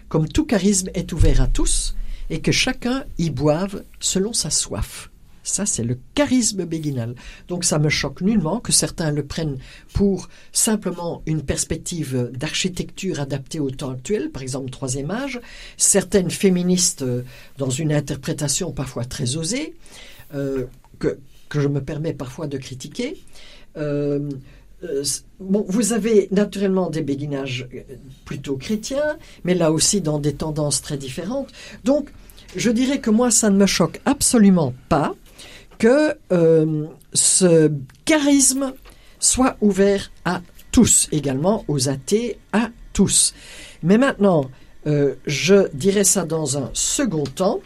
comme tout charisme est ouvert à tous et que chacun y boive selon sa soif. Ça, c'est le charisme béguinal. Donc ça me choque nullement que certains le prennent pour simplement une perspective d'architecture adaptée au temps actuel, par exemple troisième âge, certaines féministes dans une interprétation parfois très osée, euh, que, que, je me permets parfois de critiquer. Euh, euh, bon, vous avez naturellement des béguinages euh, plutôt chrétiens, mais là aussi dans des tendances très différentes. Donc, je dirais que moi, ça ne me choque absolument pas que euh, ce charisme soit ouvert à tous, également aux athées, à tous. Mais maintenant, je dirais ça dans un second temps.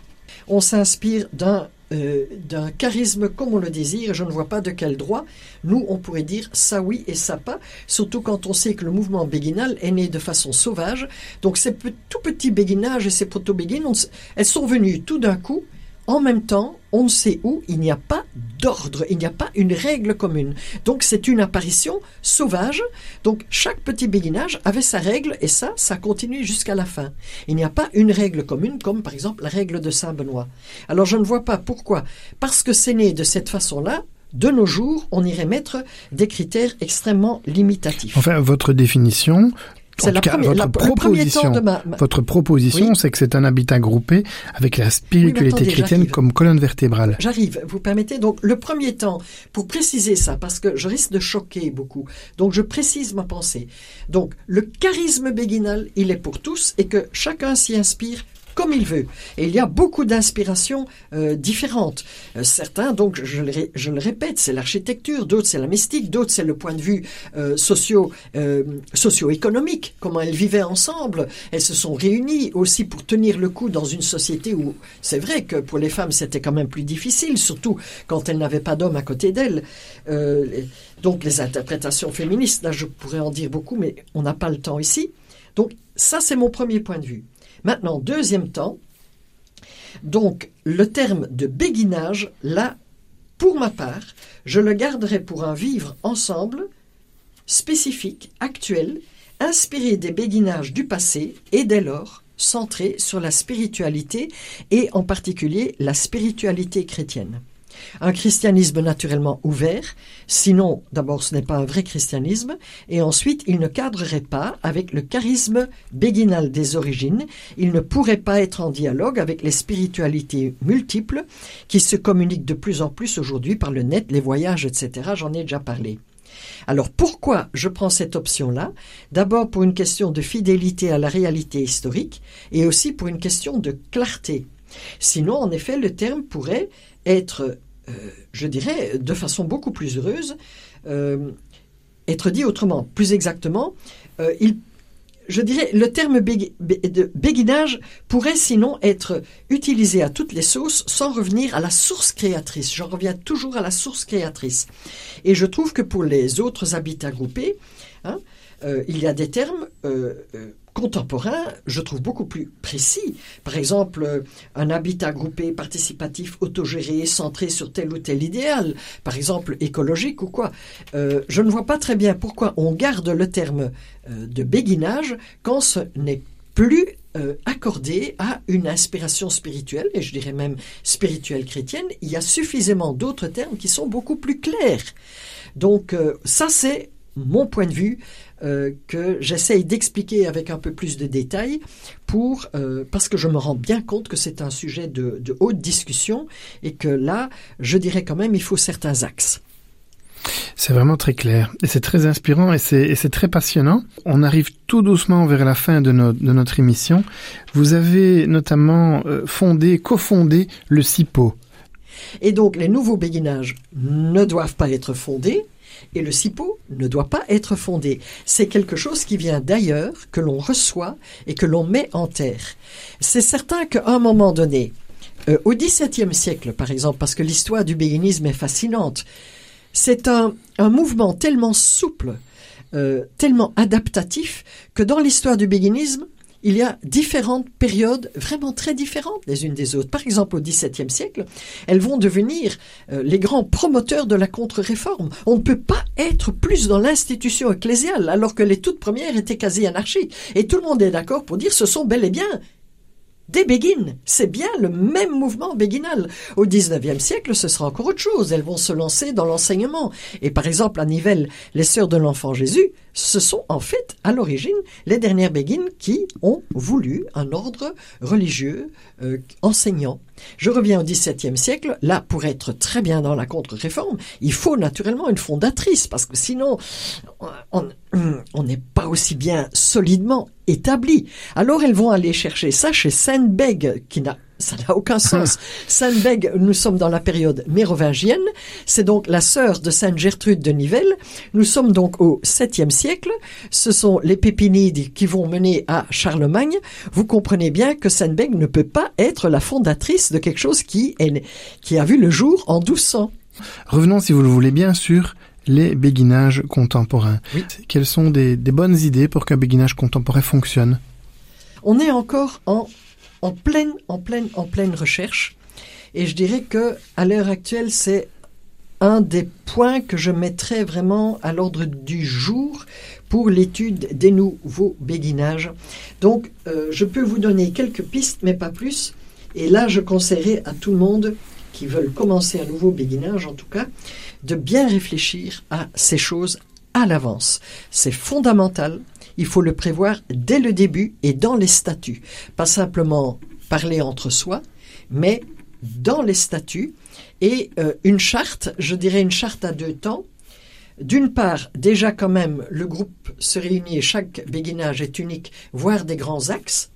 On s'inspire d'un euh, d'un charisme comme on le désire, je ne vois pas de quel droit. Nous, on pourrait dire ça oui et ça pas, surtout quand on sait que le mouvement béguinal est né de façon sauvage. Donc ces tout petits béguinages et ces proto-béguines, elles sont venues tout d'un coup en même temps, on ne sait où, il n'y a pas d'ordre, il n'y a pas une règle commune. Donc c'est une apparition sauvage. Donc chaque petit béguinage avait sa règle et ça, ça continue jusqu'à la fin. Il n'y a pas une règle commune comme par exemple la règle de Saint Benoît. Alors je ne vois pas pourquoi. Parce que c'est né de cette façon-là, de nos jours, on irait mettre des critères extrêmement limitatifs. Enfin, votre définition c'est la, votre, proposition, votre proposition, c'est que c'est un habitat groupé avec la spiritualité chrétienne comme colonne vertébrale. J'arrive, vous permettez. Donc, le premier temps, pour préciser ça, parce que je risque de choquer beaucoup, donc je précise ma pensée. Donc, le charisme béguinal, il est pour tous et que chacun s'y inspire comme il veut. Et il y a beaucoup d'inspirations euh, différentes. Euh, certains, donc, je le, répète, c'est l'architecture, d'autres c'est la mystique, d'autres c'est le point de vue euh, socio, socio-économique, comment elles vivaient ensemble. Elles se sont réunies aussi pour tenir le coup dans une société où c'est vrai que pour les femmes c'était quand même plus difficile, surtout quand elles n'avaient pas d'hommes à côté d'elles. donc les interprétations féministes, là je pourrais en dire beaucoup, mais on n'a pas le temps ici. Donc ça c'est mon premier point de vue. Maintenant, deuxième temps, donc le terme de béguinage, là, pour ma part, je le garderai pour un vivre ensemble spécifique, actuel, inspiré des béguinages du passé et dès lors centré sur la spiritualité et en particulier la spiritualité chrétienne. Un christianisme naturellement ouvert, sinon d'abord ce n'est pas un vrai christianisme, et ensuite il ne cadrerait pas avec le charisme béguinal des origines, il ne pourrait pas être en dialogue avec les spiritualités multiples qui se communiquent de plus en plus aujourd'hui par le net, les voyages, etc. J'en ai déjà parlé. Alors pourquoi je prends cette option-là? D'abord pour une question de fidélité à la réalité historique et aussi pour une question de clarté. Sinon, en effet, le terme pourrait être, je dirais, de façon beaucoup plus heureuse, euh, être dit autrement. Plus exactement, euh, je dirais, le terme de béguinage pourrait sinon être utilisé à toutes les sauces sans revenir à la source créatrice. J'en reviens toujours à la source créatrice. Et je trouve que pour les autres habitats groupés, hein, euh, il y a des termes euh, euh, contemporains, je trouve beaucoup plus précis. Par exemple, un habitat groupé, participatif, autogéré, centré sur tel ou tel idéal, par exemple écologique ou quoi. je ne vois pas très bien pourquoi on garde le terme de béguinage quand ce n'est plus accordé à une inspiration spirituelle, et je dirais même spirituelle chrétienne. Il y a suffisamment d'autres termes qui sont beaucoup plus clairs. Donc ça, c'est mon point de vue euh, que j'essaye d'expliquer avec un peu plus de détails pour euh, parce que je me rends bien compte que c'est un sujet de, de, haute discussion et que là, je dirais quand même, il faut certains axes. C'est vraiment très clair et c'est très inspirant et c'est très passionnant. On arrive tout doucement vers la fin de, de notre émission. Vous avez notamment euh, fondé, cofondé le CIPO. Et donc les nouveaux béguinages ne doivent pas être fondés, et le SIPO ne doit pas être fondé. C'est quelque chose qui vient d'ailleurs, que l'on reçoit et que l'on met en terre. C'est certain qu'à un moment donné, euh, au XVIIe siècle par exemple, parce que l'histoire du béguinisme est fascinante, c'est un, un mouvement tellement souple, euh, tellement adaptatif, que dans l'histoire du béguinisme, il y a différentes périodes vraiment très différentes les unes des autres. Par exemple, au XVIIe siècle, elles vont devenir euh, les grands promoteurs de la contre-réforme. On ne peut pas être plus dans l'institution ecclésiale alors que les toutes premières étaient quasi anarchiques. Et tout le monde est d'accord pour dire ce sont bel et bien des béguines. C'est bien le même mouvement béguinal. Au XIXe siècle, ce sera encore autre chose. Elles vont se lancer dans l'enseignement. Et par exemple, à Nivelles, les sœurs de l'enfant Jésus, ce sont en fait, à l'origine, les dernières béguines qui ont voulu un ordre religieux euh, enseignant. Je reviens au XVIIe siècle. Là, pour être très bien dans la contre-réforme, il faut naturellement une fondatrice, parce que sinon, on n'est pas aussi bien solidement établi. Alors elles vont aller chercher ça chez Sainte-Bègue, qui n'a ça n'a aucun sens. [laughs] Sainte Bègue, nous sommes dans la période mérovingienne. C'est donc la sœur de Sainte Gertrude de Nivelles. Nous sommes donc au 7e siècle. Ce sont les Pépinides qui vont mener à Charlemagne. Vous comprenez bien que Sainte Bègue ne peut pas être la fondatrice de quelque chose qui, est, qui a vu le jour en 1200. Revenons, si vous le voulez bien, sur les béguinages contemporains. Quelles sont des, bonnes idées pour qu'un béguinage contemporain fonctionne? On est encore en, en, pleine, en, pleine, en pleine recherche. Et je dirais que à l'heure actuelle, c'est un des points que je mettrais vraiment à l'ordre du jour pour l'étude des nouveaux béguinages. Donc, euh, je peux vous donner quelques pistes, mais pas plus. Et là, je conseillerais à tout le monde qui veulent commencer un nouveau béguinage, en tout cas, de bien réfléchir à ces choses à l'avance. C'est fondamental. Il faut le prévoir dès le début et dans les statuts. Pas simplement parler entre soi, mais dans les statuts. Et euh, une charte, je dirais une charte à deux temps. D'une part, déjà quand même, le groupe se réunit et chaque béguinage est unique, voire des grands axes,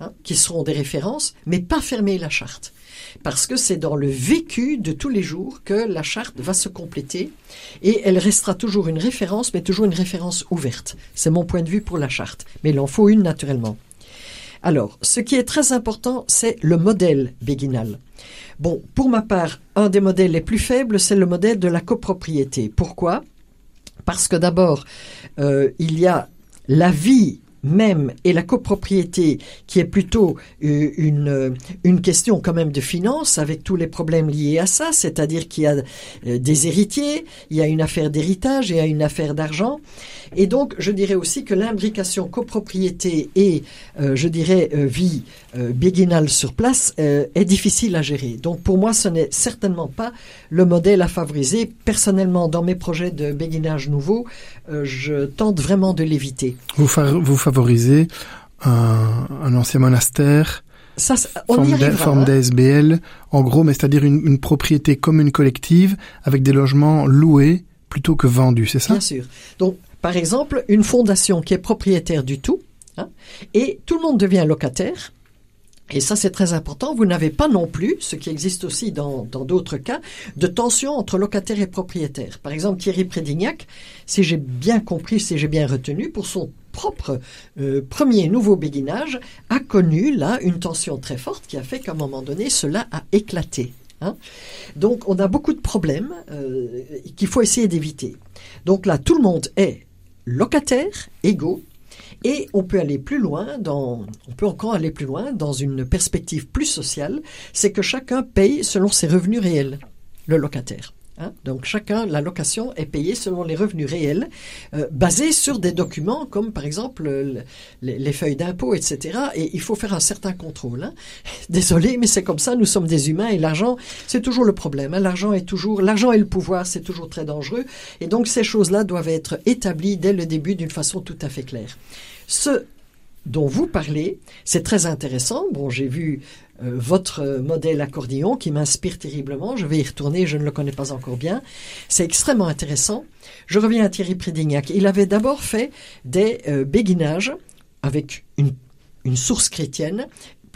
hein, qui seront des références, mais pas fermer la charte parce que c'est dans le vécu de tous les jours que la charte va se compléter et elle restera toujours une référence, mais toujours une référence ouverte. C'est mon point de vue pour la charte, mais il en faut une naturellement. Alors, ce qui est très important, c'est le modèle béguinal. Bon, pour ma part, un des modèles les plus faibles, c'est le modèle de la copropriété. Pourquoi? Parce que d'abord, euh, il y a la vie même et la copropriété qui est plutôt euh, une, euh, une question quand même de finance avec tous les problèmes liés à ça, c'est-à-dire qu'il y a euh, des héritiers, il y a une affaire d'héritage, il y a une affaire d'argent. Et donc, je dirais aussi que l'imbrication copropriété et, je dirais, vie béguinale sur place est difficile à gérer. Donc, pour moi, ce n'est certainement pas le modèle à favoriser. Personnellement, dans mes projets de béguinage nouveau, je tente vraiment de l'éviter. Vous, vous favoriser un, un ancien monastère ça, on forme, y forme d'ASBL, en gros, mais c'est-à-dire une, une, propriété commune collective avec des logements loués plutôt que vendus, c'est ça? Bien sûr. Donc, par exemple, une fondation qui est propriétaire du tout, hein, et tout le monde devient locataire, et ça, c'est très important. Vous n'avez pas non plus, ce qui existe aussi dans d'autres cas, de tension entre locataire et propriétaire. Par exemple, Thierry Prédignac, si j'ai bien compris, si j'ai bien retenu, pour son propre euh, premier nouveau béguinage, a connu là une tension très forte qui a fait qu'à un moment donné, cela a éclaté. Hein. Donc, on a beaucoup de problèmes euh, qu'il faut essayer d'éviter. Donc là, tout le monde est locataire, égaux, et on peut aller plus loin on peut encore aller plus loin dans une perspective plus sociale, c'est que chacun paye selon ses revenus réels, le locataire. Hein. Donc chacun, la location est payée selon les revenus réels, euh, basés sur des documents comme par exemple les, feuilles d'impôt, etc. Et il faut faire un certain contrôle. Hein. [laughs] Désolé, mais c'est comme ça. Nous sommes des humains et l'argent, c'est toujours le problème. Hein. L'argent est toujours, l'argent et le pouvoir, c'est toujours très dangereux. Et donc ces choses-là doivent être établies dès le début d'une façon tout à fait claire. Ce dont vous parlez, c'est très intéressant. Bon, j'ai vu euh, votre modèle accordéon qui m'inspire terriblement. Je vais y retourner, je ne le connais pas encore bien. C'est extrêmement intéressant. Je reviens à Thierry Prédignac. Il avait d'abord fait des euh, béguinages avec une, une source chrétienne,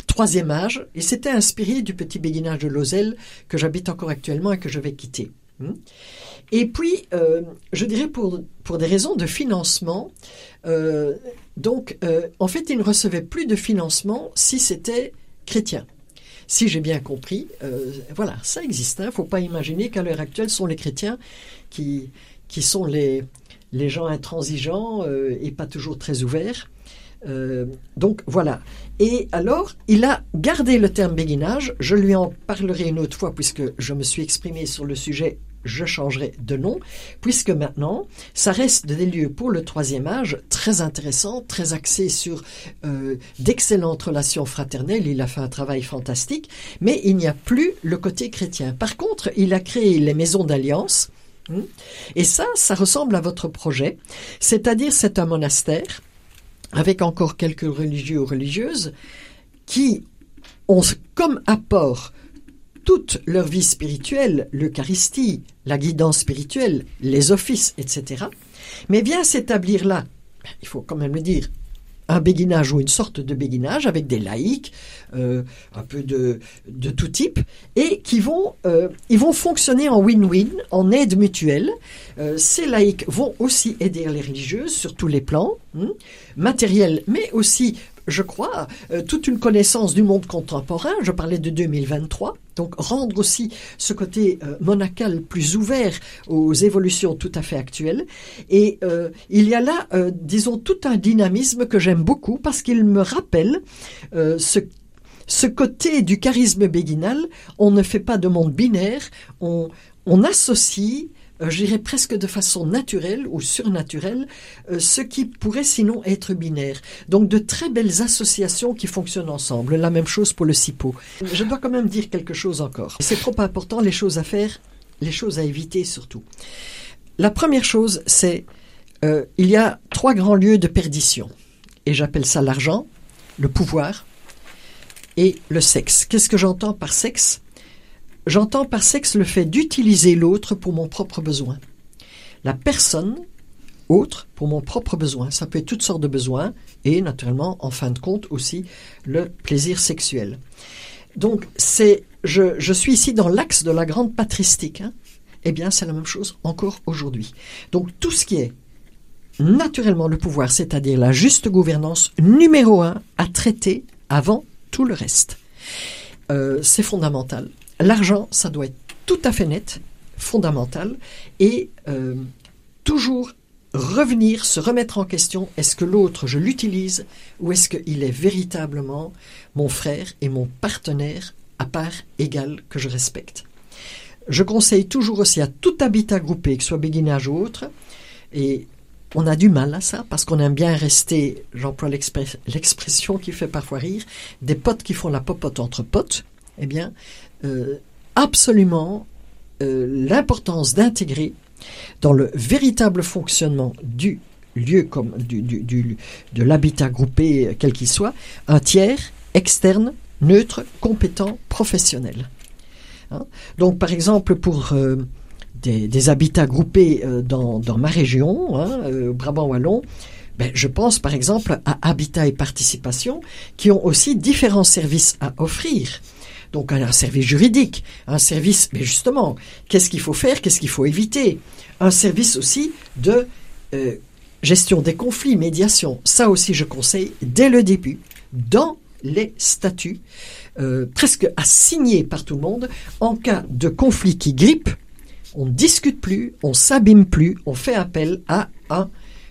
troisième âge, et s'était inspiré du petit béguinage de Lozelle que j'habite encore actuellement et que je vais quitter. Hmm. Et puis, euh, je dirais pour, pour des raisons de financement, euh, donc euh, en fait, il ne recevait plus de financement si c'était chrétien. Si j'ai bien compris, voilà, ça existe. Il hein. ne faut pas imaginer qu'à l'heure actuelle, ce sont les chrétiens qui, qui sont les, les gens intransigeants et pas toujours très ouverts. donc voilà. Et alors, il a gardé le terme béguinage. Je lui en parlerai une autre fois puisque je me suis exprimé sur le sujet je changerai de nom, puisque maintenant, ça reste des lieux pour le troisième âge très intéressants, très axés sur euh, d'excellentes relations fraternelles. Il a fait un travail fantastique, mais il n'y a plus le côté chrétien. Par contre, il a créé les maisons d'alliance. Hmm, et ça, ça ressemble à votre projet. C'est-à-dire, c'est un monastère avec encore quelques religieux ou religieuses qui ont comme apport toute leur vie spirituelle, l'Eucharistie, la guidance spirituelle, les offices, etc., mais vient s'établir là, il faut quand même le dire, un béguinage ou une sorte de béguinage avec des laïcs, euh, un peu de, de tout type, et qui vont, euh, fonctionner en win-win, en aide mutuelle. Euh, ces laïcs vont aussi aider les religieuses sur tous les plans, hein, matériels, mais aussi je crois, euh, toute une connaissance du monde contemporain. Je parlais de 2023. Donc rendre aussi ce côté euh, monacal plus ouvert aux évolutions tout à fait actuelles. Et euh, il y a là, disons, tout un dynamisme que j'aime beaucoup parce qu'il me rappelle ce ce côté du charisme béguinal, on ne fait pas de monde binaire, on, on associe euh, je dirais presque de façon naturelle ou surnaturelle, euh, ce qui pourrait sinon être binaire. Donc de très belles associations qui fonctionnent ensemble. La même chose pour le CIPO. Je dois quand même dire quelque chose encore. C'est trop important, les choses à faire, les choses à éviter surtout. La première chose, c'est euh, il y a trois grands lieux de perdition. Et j'appelle ça l'argent, le pouvoir et le sexe. Qu'est-ce que j'entends par sexe? J'entends par sexe le fait d'utiliser l'autre pour mon propre besoin. La personne autre pour mon propre besoin. Ça peut être toutes sortes de besoins et naturellement, en fin de compte, aussi le plaisir sexuel. Donc, c'est, je, suis ici dans l'axe de la grande patristique. Hein. Eh bien, c'est la même chose encore aujourd'hui. Donc, tout ce qui est naturellement le pouvoir, c'est-à-dire la juste gouvernance, numéro un, à traiter avant tout le reste. Euh, c'est fondamental l'argent, ça doit être tout à fait net, fondamental, et euh, toujours revenir, se remettre en question, est-ce que l'autre, je l'utilise ou est-ce qu'il est véritablement mon frère et mon partenaire à part égale que je respecte Je conseille toujours aussi à tout habitat groupé, que ce soit béguinage ou autre, et on a du mal à ça parce qu'on aime bien rester, j'emploie l'expression qui fait parfois rire, des potes qui font la popote entre potes. Eh bien, absolument euh, l'importance d'intégrer dans le véritable fonctionnement du lieu comme de l'habitat groupé quel qu'il soit, un tiers externe, neutre, compétent, professionnel. Hein? Donc par exemple pour euh, des, habitats groupés euh, dans, ma région, hein, euh, Brabant Wallon, ben, je pense par exemple à Habitat et Participation qui ont aussi différents services à offrir. Donc un service juridique, un service, mais justement, qu'est-ce qu'il faut faire, qu'est-ce qu'il faut éviter? Un service aussi de euh, gestion des conflits, médiation. Ça aussi, je conseille dès le début, dans les statuts, euh, presque à signer par tout le monde, en cas de conflit qui grippe, on ne discute plus, on s'abîme plus, on fait appel à un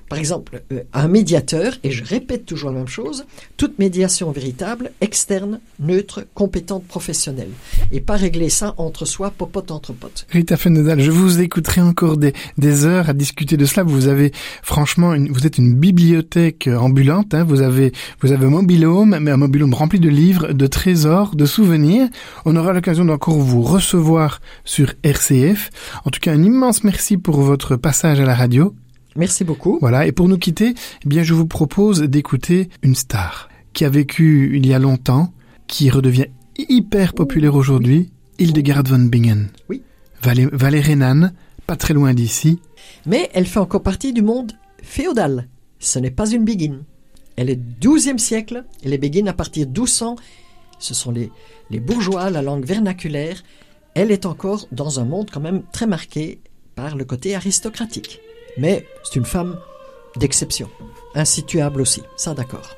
par exemple, euh, un médiateur, et je répète toujours la même chose, toute médiation véritable, externe, neutre, compétente, professionnelle. Et pas régler ça entre soi, popote entre potes. Rita Fenedal, je vous écouterai encore des, des, heures à discuter de cela. Vous avez, franchement, une, vous êtes une bibliothèque ambulante. Hein. Vous avez, vous avez un mobilhome, mais un mobilhome rempli de livres, de trésors, de souvenirs. On aura l'occasion d'encore vous recevoir sur RCF. En tout cas, un immense merci pour votre passage à la radio. Merci beaucoup. Voilà, et pour nous quitter, eh bien, je vous propose d'écouter une star qui a vécu il y a longtemps, qui redevient hyper populaire aujourd'hui, Hildegard von Bingen. Oui. Vallée, rhénane, pas très loin d'ici. Mais elle fait encore partie du monde féodal. Ce n'est pas une Begin. Elle est 12e siècle, et les Begin à partir de 1200, ce sont les, les bourgeois, la langue vernaculaire. Elle est encore dans un monde quand même très marqué par le côté aristocratique. Mais c'est une femme d'exception, insituable aussi, ça d'accord.